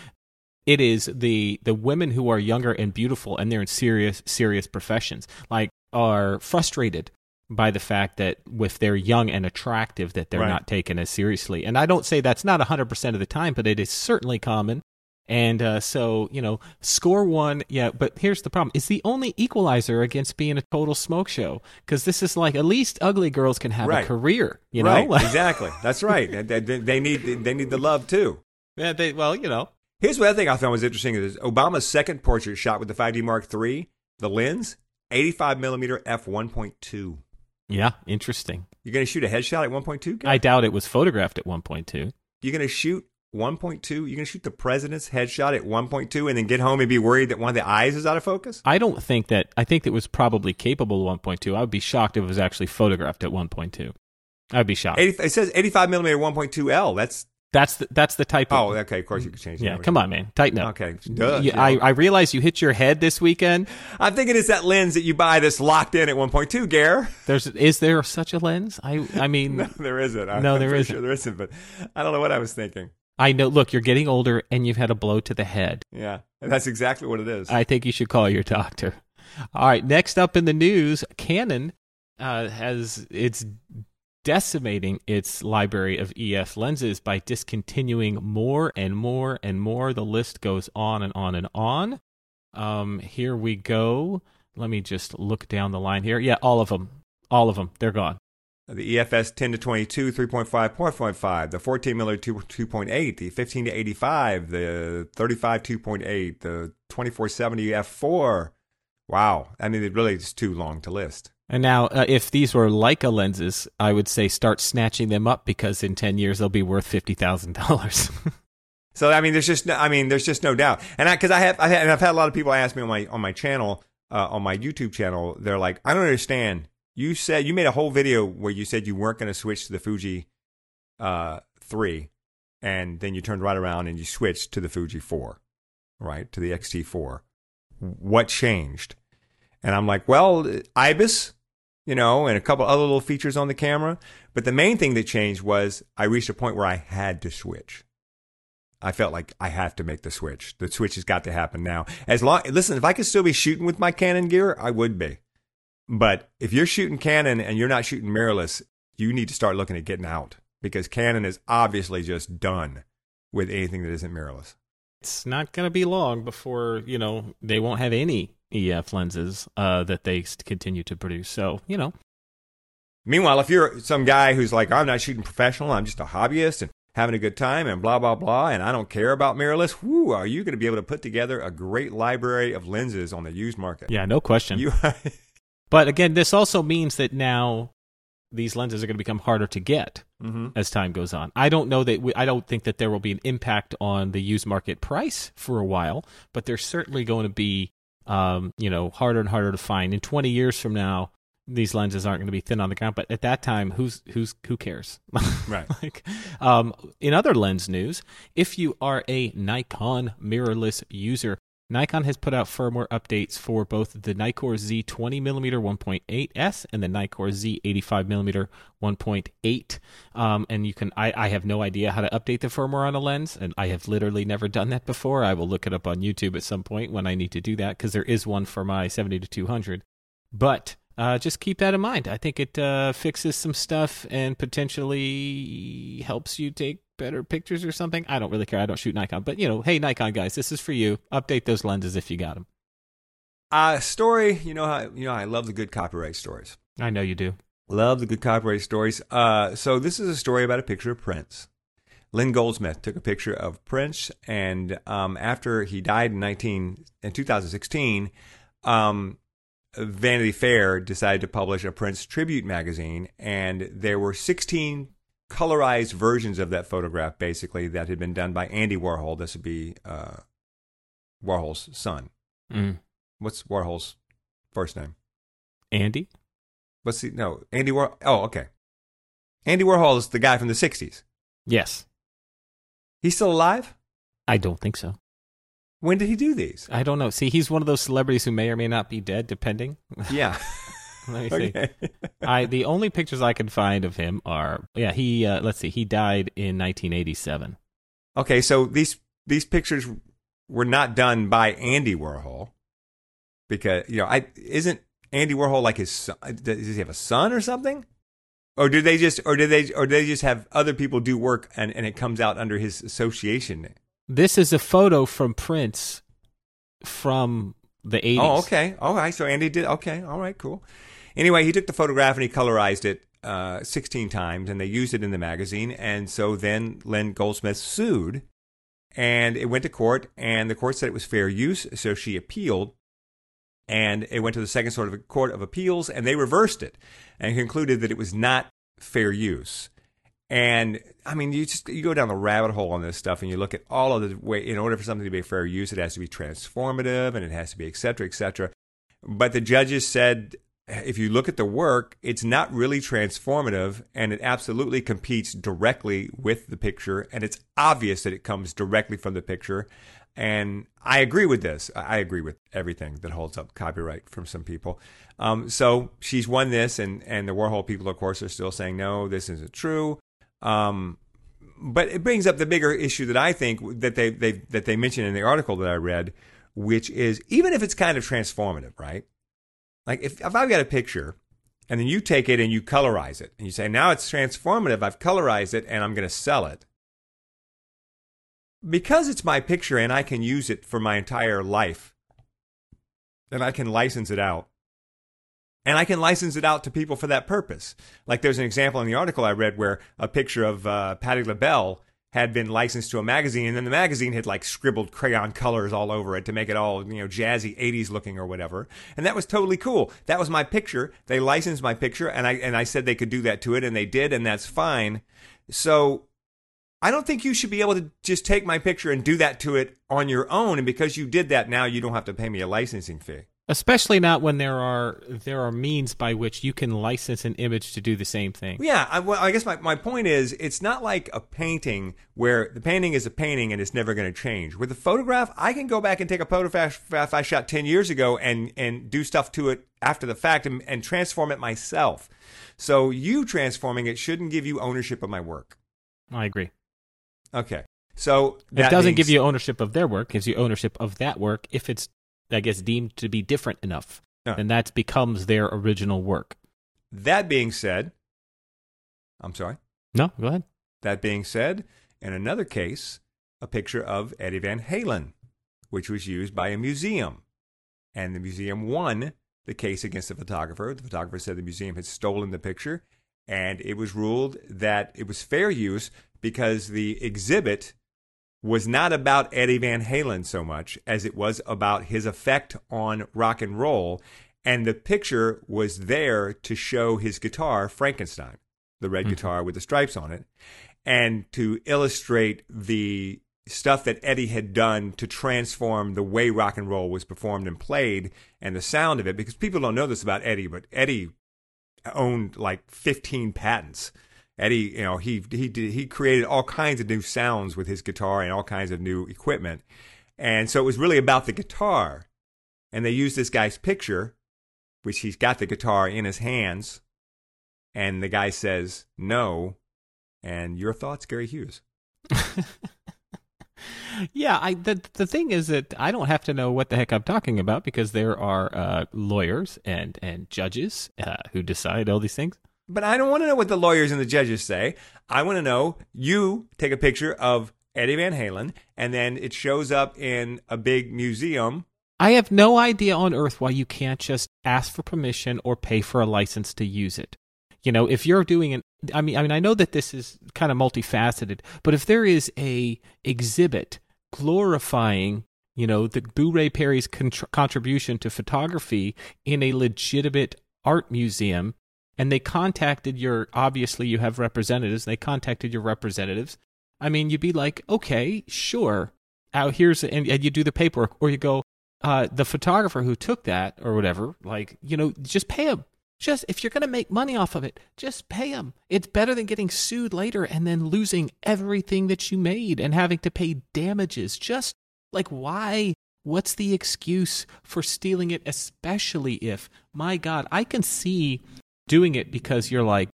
it is the the women who are younger and beautiful and they're in serious serious professions, like are frustrated by the fact that if they're young and attractive that they're Right. not taken as seriously and i don't say that's not 100% of the time but it is certainly common and uh, so you know score one yeah but here's the problem it's the only equalizer against being a total smoke show because this is like at least ugly girls can have Right. a career you right? know exactly. That's right. They, they- they need they need the love too. yeah, they, well you know Here's what I think I found was interesting is Obama's second portrait shot with the 5D Mark III, the lens, 85 millimeter f 1.2. yeah interesting You're going to shoot a headshot at 1.2? guy? i doubt it was photographed at 1.2 You're going to shoot 1.2? You're going to shoot the president's headshot at 1.2 and then get home and be worried that one of the eyes is out of focus? I don't think that. I think it was probably capable of 1.2. I would be shocked if it was actually photographed at 1.2. I'd be shocked. 80, it says 85 millimeter 1.2L. That's That's the, that's the type of. oh, okay. Of course, you could change. yeah. Come on, man. Tighten up. Okay, duh, You- know. I I realize you hit your head this weekend. I'm thinking it's that lens that you buy that's locked in at 1.2, Gare. There's is there such a lens? I I mean No, there isn't. I'm, No, there isn't. Sure there isn't, but I don't know what I was thinking. I know. Look, you're getting older and you've had a blow to the head. Yeah, and that's exactly what it is. I think you should call your doctor. All right. Next up in the news, Canon uh, has it's decimating its library of EF lenses by discontinuing more and more and more. The list goes on and on and on. Um, here we go. Let me just look down the line here. Yeah, all of them. All of them. They're gone. the EFS 10 to 22, 3.5, 4.5, the 14 miller 2, 2.8, the 15 to 85, the 35 2.8, the 2470 f4. Wow, I mean, it really is too long to list. And now, uh, if these were Leica lenses, I would say start snatching them up because in 10 years they'll be worth $50,000. So I mean, there's just no, I mean, there's just no doubt. And I because I have I had, and I've had a lot of people ask me on my on my channel uh, on my YouTube channel. They're like, I don't understand. You said you made a whole video where you said you weren't going to switch to the Fuji uh, three, and then you turned right around and you switched to the Fuji four, right to the XT four. What changed? And I'm like, well, IBIS, you know, and a couple other little features on the camera. But the main thing that changed was I reached a point where I had to switch. I felt like I have to make the switch. The switch has got to happen now. As long, listen, if I could still be shooting with my Canon gear, I would be. But if you're shooting Canon and you're not shooting mirrorless, you need to start looking at getting out because Canon is obviously just done with anything that isn't mirrorless. it's not going to be long before you know they won't have any EF lenses uh, that they continue to produce. So you know, Meanwhile, if you're some guy who's like, I'm not shooting professional, I'm just a hobbyist and having a good time and blah, blah, blah, and I don't care about mirrorless, whoo, are you going to be able to put together a great library of lenses on the used market? yeah, no question. You, but again, this also means that now these lenses are going to become harder to get Mhm. as time goes on. I don't know that we, I don't think that there will be an impact on the used market price for a while, but there's certainly going to be um, you know harder and harder to find. In 20 years from now, these lenses aren't going to be thin on the ground, but at that time, who's who's who cares? Right. like, um, in other lens news, if you are a Nikon mirrorless user, Nikon has put out firmware updates for both the Nikkor Z20mm 1.8s and the Nikkor Z85mm 1.8. Um, and you can, I, I have no idea how to update the firmware on a lens, and I have literally never done that before. I will look it up on YouTube at some point when I need to do that because there is one for my 70 to 200. But uh, just keep that in mind. I think it uh, fixes some stuff and potentially helps you take better pictures or something. I don't really care. I don't shoot Nikon, but you know, hey Nikon guys, this is for you. Update those lenses if you got them. Uh, story, you know how you know I love the good copyright stories. I know you do. Love the good copyright stories. Uh, so this is a story about a picture of Prince. Lynn Goldsmith took a picture of Prince, and um, after he died in nineteen in two thousand sixteen, um, Vanity Fair decided to publish a Prince tribute magazine, and there were 16 colorized versions of that photograph, basically, that had been done by Andy Warhol. This would be uh, Warhol's son. Mm. What's Warhol's first name? Andy? What's the no Andy Warhol? Oh, okay. Andy Warhol is the guy from the '60s. Yes. He's still alive. I don't think so. When did he do these? I don't know. See, he's one of those celebrities who may or may not be dead, depending. Yeah. Let me see. I the only pictures I can find of him are yeah he uh, let's see he died in 1987. Okay, so these these pictures were not done by Andy Warhol because you know I isn't Andy Warhol like his son? Does he have a son or something? Or did they just or did they or did they just have other people do work and, and it comes out under his association? This is a photo from Prince from the 80s. Oh, okay. All right. So Andy did. Okay. All right. Cool. Anyway, he took the photograph and he colorized it uh, 16 times, and they used it in the magazine. And so then Lynn Goldsmith sued, and it went to court, and the court said it was fair use. So she appealed, and it went to the second sort of court of appeals, and they reversed it and concluded that it was not fair use. And I mean, you just you go down the rabbit hole on this stuff, and you look at all of the way. In order for something to be fair use, it has to be transformative, and it has to be et cetera, et cetera. But the judges said, if you look at the work, it's not really transformative, and it absolutely competes directly with the picture, and it's obvious that it comes directly from the picture. And I agree with this. I agree with everything that holds up copyright from some people. Um, so she's won this, and, and the Warhol people, of course, are still saying, no, this isn't true. Um, but it brings up the bigger issue that I think that they, they that they mentioned in the article that I read, which is even if it's kind of transformative, right? Like if, if I've got a picture and then you take it and you colorize it and you say, now it's transformative, I've colorized it and I'm going to sell it. Because it's my picture and I can use it for my entire life, and I can license it out. And I can license it out to people for that purpose. Like there's an example in the article I read where a picture of uh, Patti LaBelle had been licensed to a magazine, and then the magazine had like scribbled crayon colors all over it to make it all you know jazzy '80s looking or whatever. And that was totally cool. That was my picture. They licensed my picture, and I and I said they could do that to it, and they did, and that's fine. So I don't think you should be able to just take my picture and do that to it on your own. And because you did that, now you don't have to pay me a licensing fee. Especially not when there are there are means by which you can license an image to do the same thing. Yeah, I, well, I guess my, my point is it's not like a painting where the painting is a painting and it's never going to change. With a photograph, I can go back and take a photograph I shot 10 years ago and, and do stuff to it after the fact and, and transform it myself. So you transforming it shouldn't give you ownership of my work. I agree. Okay. So It that doesn't being give you ownership of their work; gives you ownership of that work if it's, I guess, deemed to be different enough, Yeah. and that becomes their original work. That being said, I'm sorry. No, go ahead. That being said, in another case, a picture of Eddie Van Halen, which was used by a museum. And the museum won the case against the photographer. The photographer said the museum had stolen the picture, and it was ruled that it was fair use because the exhibit was not about Eddie Van Halen so much as it was about his effect on rock and roll. And the picture was there to show his guitar, Frankenstein, the red Mhm. guitar with the stripes on it, and to illustrate the stuff that Eddie had done to transform the way rock and roll was performed and played and the sound of it. Because people don't know this about Eddie, but Eddie owned like 15 patents. Eddie, you know, he he did, he created all kinds of new sounds with his guitar and all kinds of new equipment, and so it was really about the guitar. And they used this guy's picture, which he's got the guitar in his hands, and the guy says no. And your thoughts, Gary Hughes? yeah, I the the thing is that I don't have to know what the heck I'm talking about because there are uh, lawyers and and judges uh, who decide all these things. But I don't want to know what the lawyers and the judges say. I want to know you take a picture of Eddie Van Halen, and then it shows up in a big museum. I have no idea on earth why you can't just ask for permission or pay for a license to use it. You know, if you're doing an I mean I mean I know that this is kind of multifaceted, but if there is a exhibit glorifying you know, the Boo Ray Perry's contr- contribution to photography in a legitimate art museum. And they contacted your, obviously, you have representatives. They contacted your representatives. I mean, you'd be like, okay, sure. Out here's, and, and you do the paperwork, or you go, uh, the photographer who took that or whatever, like, you know, just pay him. Just if you're going to make money off of it, just pay him. It's better than getting sued later and then losing everything that you made and having to pay damages. Just like, why? What's the excuse for stealing it, especially if, my God, I can see doing it because you're like,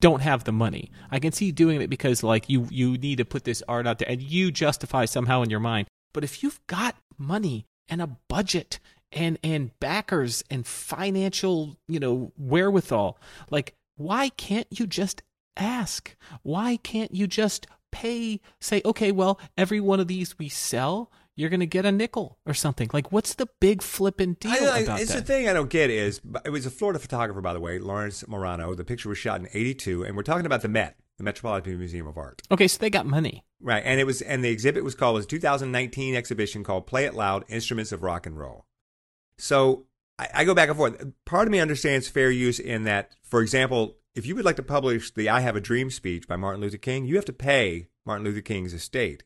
don't have the money. I can see doing it because like you you need to put this art out there and you justify somehow in your mind. But if you've got money and a budget and and backers and financial, you know, wherewithal, like why can't you just ask? Why can't you just pay say okay, well, every one of these we sell, you're going to get a nickel or something. Like, what's the big flipping deal I, I, about it's that? the thing I don't get is it was a Florida photographer, by the way, Lawrence Marano. The picture was shot in '82, and we're talking about the Met, the Metropolitan Museum of Art, okay, so they got money. right? And it was, and the exhibit was called was 2019 exhibition called "Play It Loud: Instruments of Rock and Roll." So I, I go back and forth. Part of me understands fair use in that, for example, if you would like to publish the "I Have a Dream" speech by Martin Luther King, you have to pay Martin Luther King's estate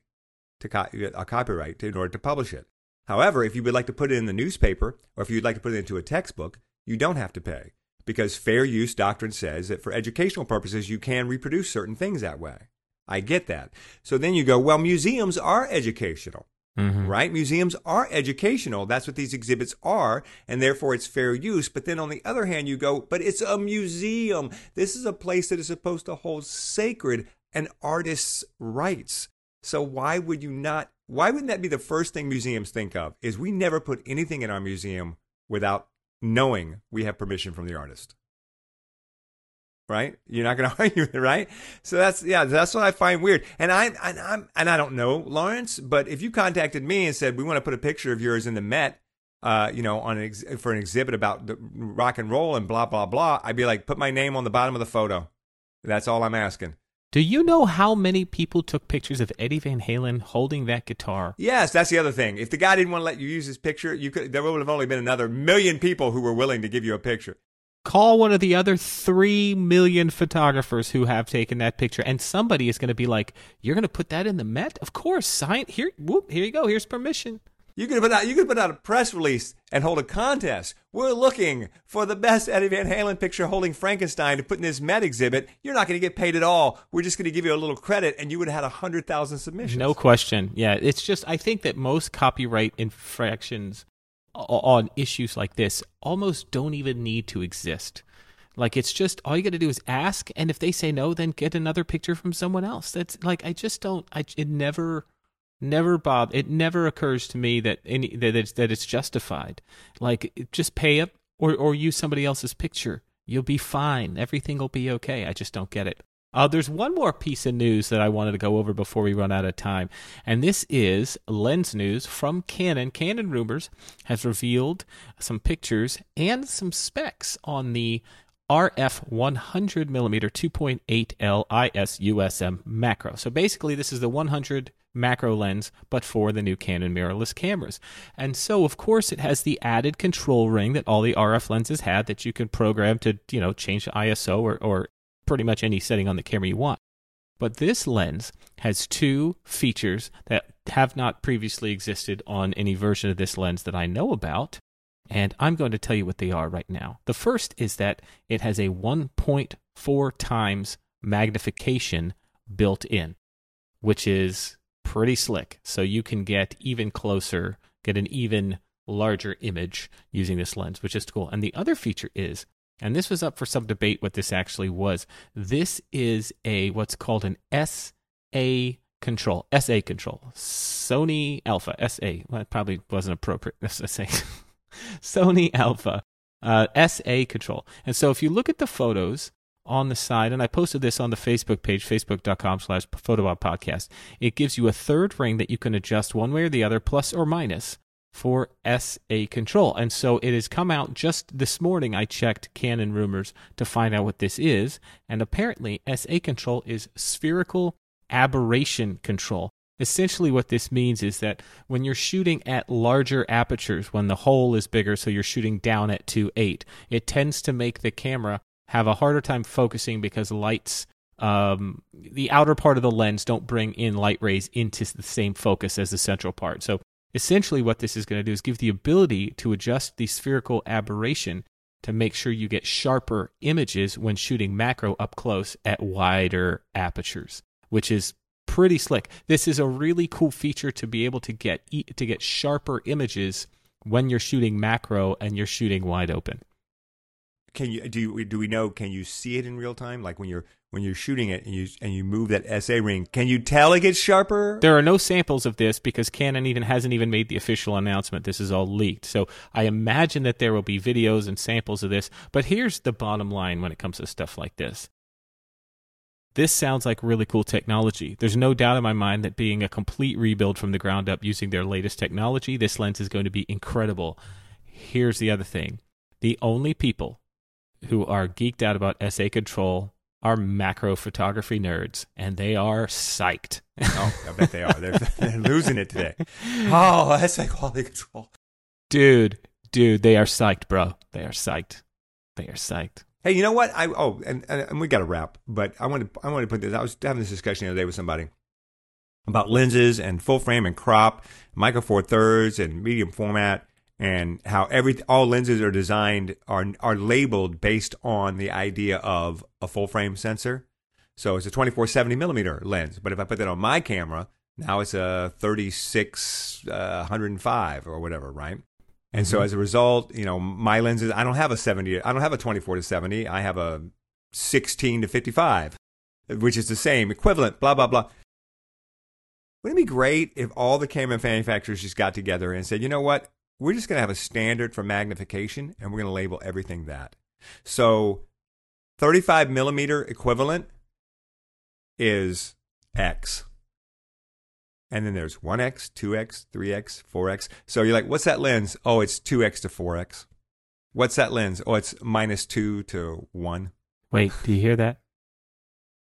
to co- a copyright in order to publish it. However, if you would like to put it in the newspaper or if you'd like to put it into a textbook, you don't have to pay because fair use doctrine says that for educational purposes you can reproduce certain things that way. I get that. So then you go, well, museums are educational, Mm-hmm. right? Museums are educational. That's what these exhibits are, and therefore it's fair use. But then on the other hand, you go, but it's a museum. This is a place that is supposed to hold sacred an artist's rights. So why would you not? Why wouldn't that be the first thing museums think of? Is we never put anything in our museum without knowing we have permission from the artist. Right? You're not going to argue it, right? So that's yeah, that's what I find weird. And I and I'm and I don't know, Lawrence, but if you contacted me and said we want to put a picture of yours in the Met, uh, you know, on an ex- for an exhibit about the rock and roll and blah blah blah, I'd be like, put my name on the bottom of the photo. That's all I'm asking. Do you know how many people took pictures of Eddie Van Halen holding that guitar? Yes, that's the other thing. If the guy didn't want to let you use his picture, you could. There would have only been another million people who were willing to give you a picture. Call one of the other 3 million photographers who have taken that picture and somebody is going to be like, "You're going to put that in the Met?" Of course, sign here. Whoop, here you go. Here's permission. You could put out. You could put out a press release and hold a contest. We're looking for the best Eddie Van Halen picture holding Frankenstein to put in this Met exhibit. You're not going to get paid at all. We're just going to give you a little credit, and you would have had hundred thousand submissions. No question. Yeah, it's just I think that most copyright infractions on issues like this almost don't even need to exist. Like it's just all you got to do is ask, and if they say no, then get another picture from someone else. That's like I just don't. I it never, never bob. It never occurs to me that any that it's that it's justified. Like just pay up or or use somebody else's picture. You'll be fine. Everything will be okay. I just don't get it. Uh, there's one more piece of news that I wanted to go over before we run out of time, and this is lens news from Canon. Canon Rumors has revealed some pictures and some specs on the RF 100 millimeter 2.8 L IS USM macro. So basically, this is the 100 macro lens, but for the new Canon mirrorless cameras. And so, of course, it has the added control ring that all the RF lenses had that you can program to, you know, change the ISO or, or pretty much any setting on the camera you want. But this lens has two features that have not previously existed on any version of this lens that I know about. And I'm going to tell you what they are right now. The first is that it has a 1.4 times magnification built in, which is pretty slick. So you can get even closer, get an even larger image using this lens, which is cool. And the other feature is, and this was up for some debate what this actually was, this is a what's called an SA control, SA control, Sony Alpha, SA. Well, it probably wasn't appropriate, SA. Sony Alpha uh, SA control. And so if you look at the photos on the side, and I posted this on the Facebook page, facebook.com slash photobomb podcast, it gives you a third ring that you can adjust one way or the other, plus or minus, for SA control. And so it has come out just this morning. I checked Canon rumors to find out what this is. And apparently, SA control is spherical aberration control. Essentially, what this means is that when you're shooting at larger apertures, when the hole is bigger, so you're shooting down at 2.8, it tends to make the camera have a harder time focusing because lights, um, the outer part of the lens, don't bring in light rays into the same focus as the central part. So essentially, what this is going to do is give the ability to adjust the spherical aberration to make sure you get sharper images when shooting macro up close at wider apertures, which is pretty slick. This is a really cool feature to be able to get to get sharper images when you're shooting macro and you're shooting wide open. Can you do do we know can you see it in real time like when you're when you're shooting it and you and you move that SA ring can you tell it gets sharper? There are no samples of this because Canon even hasn't even made the official announcement. This is all leaked. So I imagine that there will be videos and samples of this, but here's the bottom line when it comes to stuff like this. This sounds like really cool technology. There's no doubt in my mind that being a complete rebuild from the ground up using their latest technology, this lens is going to be incredible. Here's the other thing the only people who are geeked out about SA control are macro photography nerds, and they are psyched. oh, I bet they are. They're, they're losing it today. Oh, SA quality control. Dude, dude, they are psyched, bro. They are psyched. They are psyched. Hey, you know what? I oh, and, and we got to wrap, but I want to I want to put this. I was having this discussion the other day with somebody about lenses and full frame and crop, micro four thirds and medium format, and how every all lenses are designed are are labeled based on the idea of a full frame sensor. So it's a 2470 millimeter lens, but if I put that on my camera, now it's a 36 uh, 105 or whatever, right? And mm-hmm. so as a result, you know, my lenses, I don't have a 70, I don't have a 24 to 70. I have a 16 to 55, which is the same, equivalent, blah, blah, blah. Wouldn't it be great if all the camera manufacturers just got together and said, you know what? We're just going to have a standard for magnification and we're going to label everything that. So 35 millimeter equivalent is X. And then there's 1x, 2x, 3x, 4x. So you're like, what's that lens? Oh, it's 2x to 4x. What's that lens? Oh, it's minus 2 to 1. Wait, do you hear that?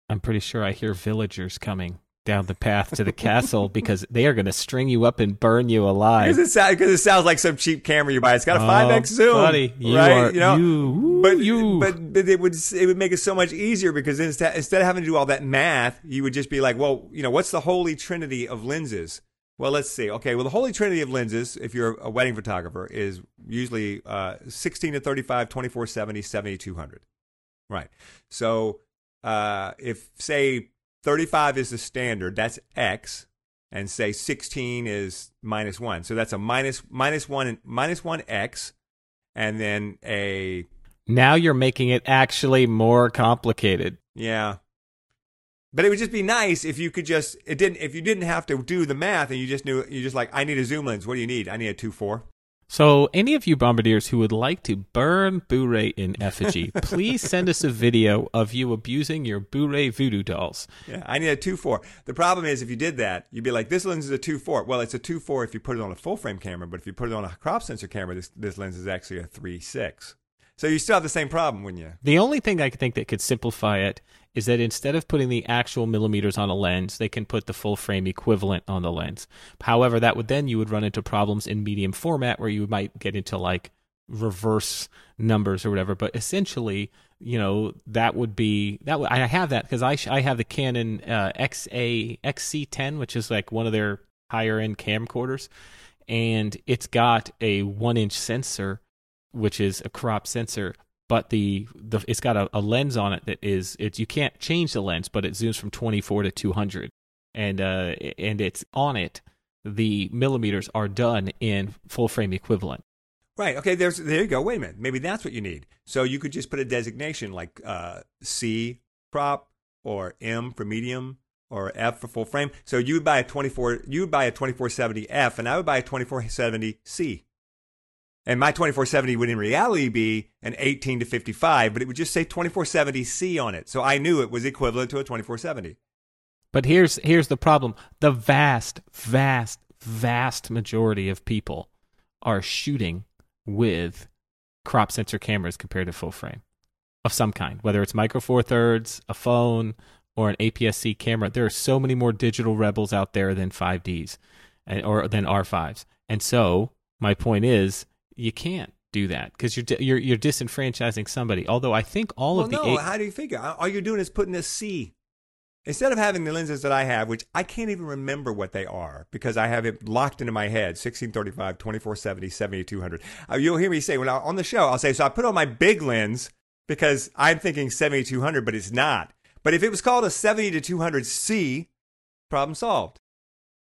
I'm pretty sure I hear villagers coming down the path to the castle because they are going to string you up and burn you alive. Because it, it, sounds like some cheap camera you buy. It's got a five x zoom, buddy, you right? Are, you know, you, but you, but, but it would it would make it so much easier because instead instead of having to do all that math, you would just be like, well, you know, what's the holy trinity of lenses? Well, let's see. Okay, well, the holy trinity of lenses, if you're a wedding photographer, is usually uh, 16 to 35, 24 70, 7200. Right. So uh, if say 35 is the standard. That's X. And say 16 is minus 1. So that's a minus, minus 1, minus 1 X. And then a. Now you're making it actually more complicated. Yeah. But it would just be nice if you could just it didn't if you didn't have to do the math and you just knew you just like I need a zoom lens. What do you need? I need a two four. So, any of you bombardiers who would like to burn Boo-ray in effigy, please send us a video of you abusing your Boo-ray voodoo dolls. Yeah, I need a 2 4. The problem is, if you did that, you'd be like, this lens is a 2.4. Well, it's a 2 4 if you put it on a full frame camera, but if you put it on a crop sensor camera, this, this lens is actually a 3 6. So you still have the same problem, wouldn't you? The only thing I can think that could simplify it is that instead of putting the actual millimeters on a lens, they can put the full frame equivalent on the lens. However, that would then you would run into problems in medium format where you might get into like reverse numbers or whatever. But essentially, you know, that would be that. I have that because I I have the Canon uh, XA XC10, which is like one of their higher end camcorders, and it's got a one inch sensor which is a crop sensor, but the, the it's got a, a, lens on it that is it's you can't change the lens, but it zooms from 24 to 200, and uh and it's on it. The millimeters are done in full frame equivalent. Right. Okay. There's there you go. Wait a minute. Maybe that's what you need. So you could just put a designation like uh, C crop or M for medium or F for full frame. So you would buy a 24. You would buy a 2470 F, and I would buy a 2470 C. And my 2470 would in reality be an 18 to 55, but it would just say 2470C on it. So I knew it was equivalent to a 2470. But here's here's the problem. The vast, vast, vast majority of people are shooting with crop sensor cameras compared to full frame of some kind, whether it's micro four thirds, a phone, or an APS-C camera, there are so many more digital rebels out there than 5Ds and, eh, or than R5s. And so my point is, you can't do that because you're, you're you're disenfranchising somebody. Although I think all well, of the no. A- how do you figure? All you're doing is putting a C instead of having the lenses that I have, which I can't even remember what they are because I have it locked into my head 1635, 2470, 7200. Uh, you'll hear me say, when I, on the show, I'll say, so I put on my big lens because I'm thinking 7200, but it's not. But if it was called a 70 to 200C, problem solved.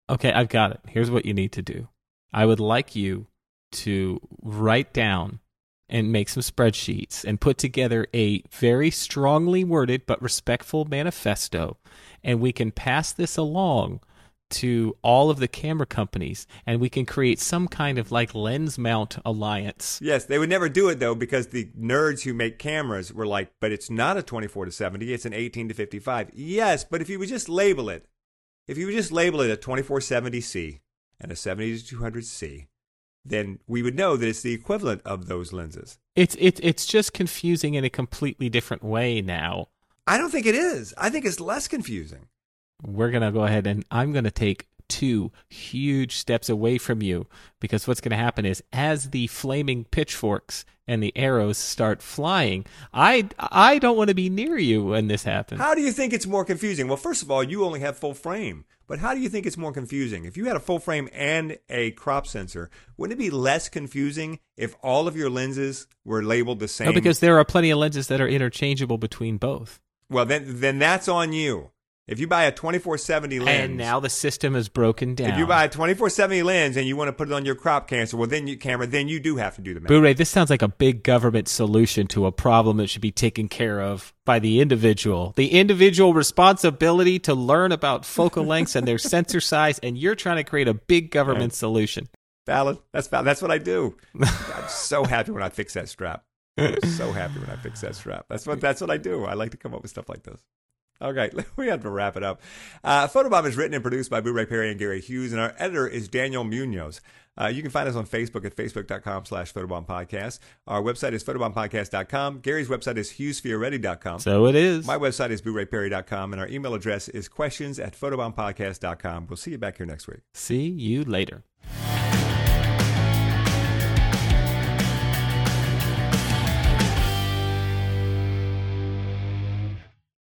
Okay, I've got it. Here's what you need to do. I would like you to write down and make some spreadsheets and put together a very strongly worded but respectful manifesto. And we can pass this along to all of the camera companies and we can create some kind of like lens mount alliance. Yes, they would never do it though because the nerds who make cameras were like, but it's not a 24 to 70, it's an 18 to 55. Yes, but if you would just label it, if you would just label it a 2470C and a 70 to 200C, then we would know that it's the equivalent of those lenses. It's it's it's just confusing in a completely different way now. I don't think it is. I think it's less confusing. We're going to go ahead and I'm going to take two huge steps away from you because what's going to happen is as the flaming pitchforks and the arrows start flying, I I don't want to be near you when this happens. How do you think it's more confusing? Well, first of all, you only have full frame. But how do you think it's more confusing? If you had a full frame and a crop sensor, wouldn't it be less confusing if all of your lenses were labeled the same? No, because there are plenty of lenses that are interchangeable between both. well, then then that's on you. If you buy a 2470 lens, And now the system is broken down. if you buy a 2470 lens and you want to put it on your crop cancer, well then you camera, then you do have to do the math. Boo-ray, this sounds like a big government solution to a problem that should be taken care of by the individual. The individual responsibility to learn about focal lengths and their sensor size, and you're trying to create a big government solution. Valid. That's valid. That's what I do. I'm so happy when I fix that strap. I'm so happy when I fix that strap. That's what that's what I do. I like to come up with stuff like this. Okay, we have to wrap it up. Uh, Photobomb is written and produced by Boo Ray Perry and Gary Hughes, and our editor is Daniel Munoz. Uh, you can find us on Facebook at facebook.com slash Photobomb Podcast. Our website is photobombpodcast.com. Gary's website is hughesfioretti.com. So it is. My website is boorayperry.com, and our email address is questions at photobombpodcast.com. We'll see you back here next week. See you later.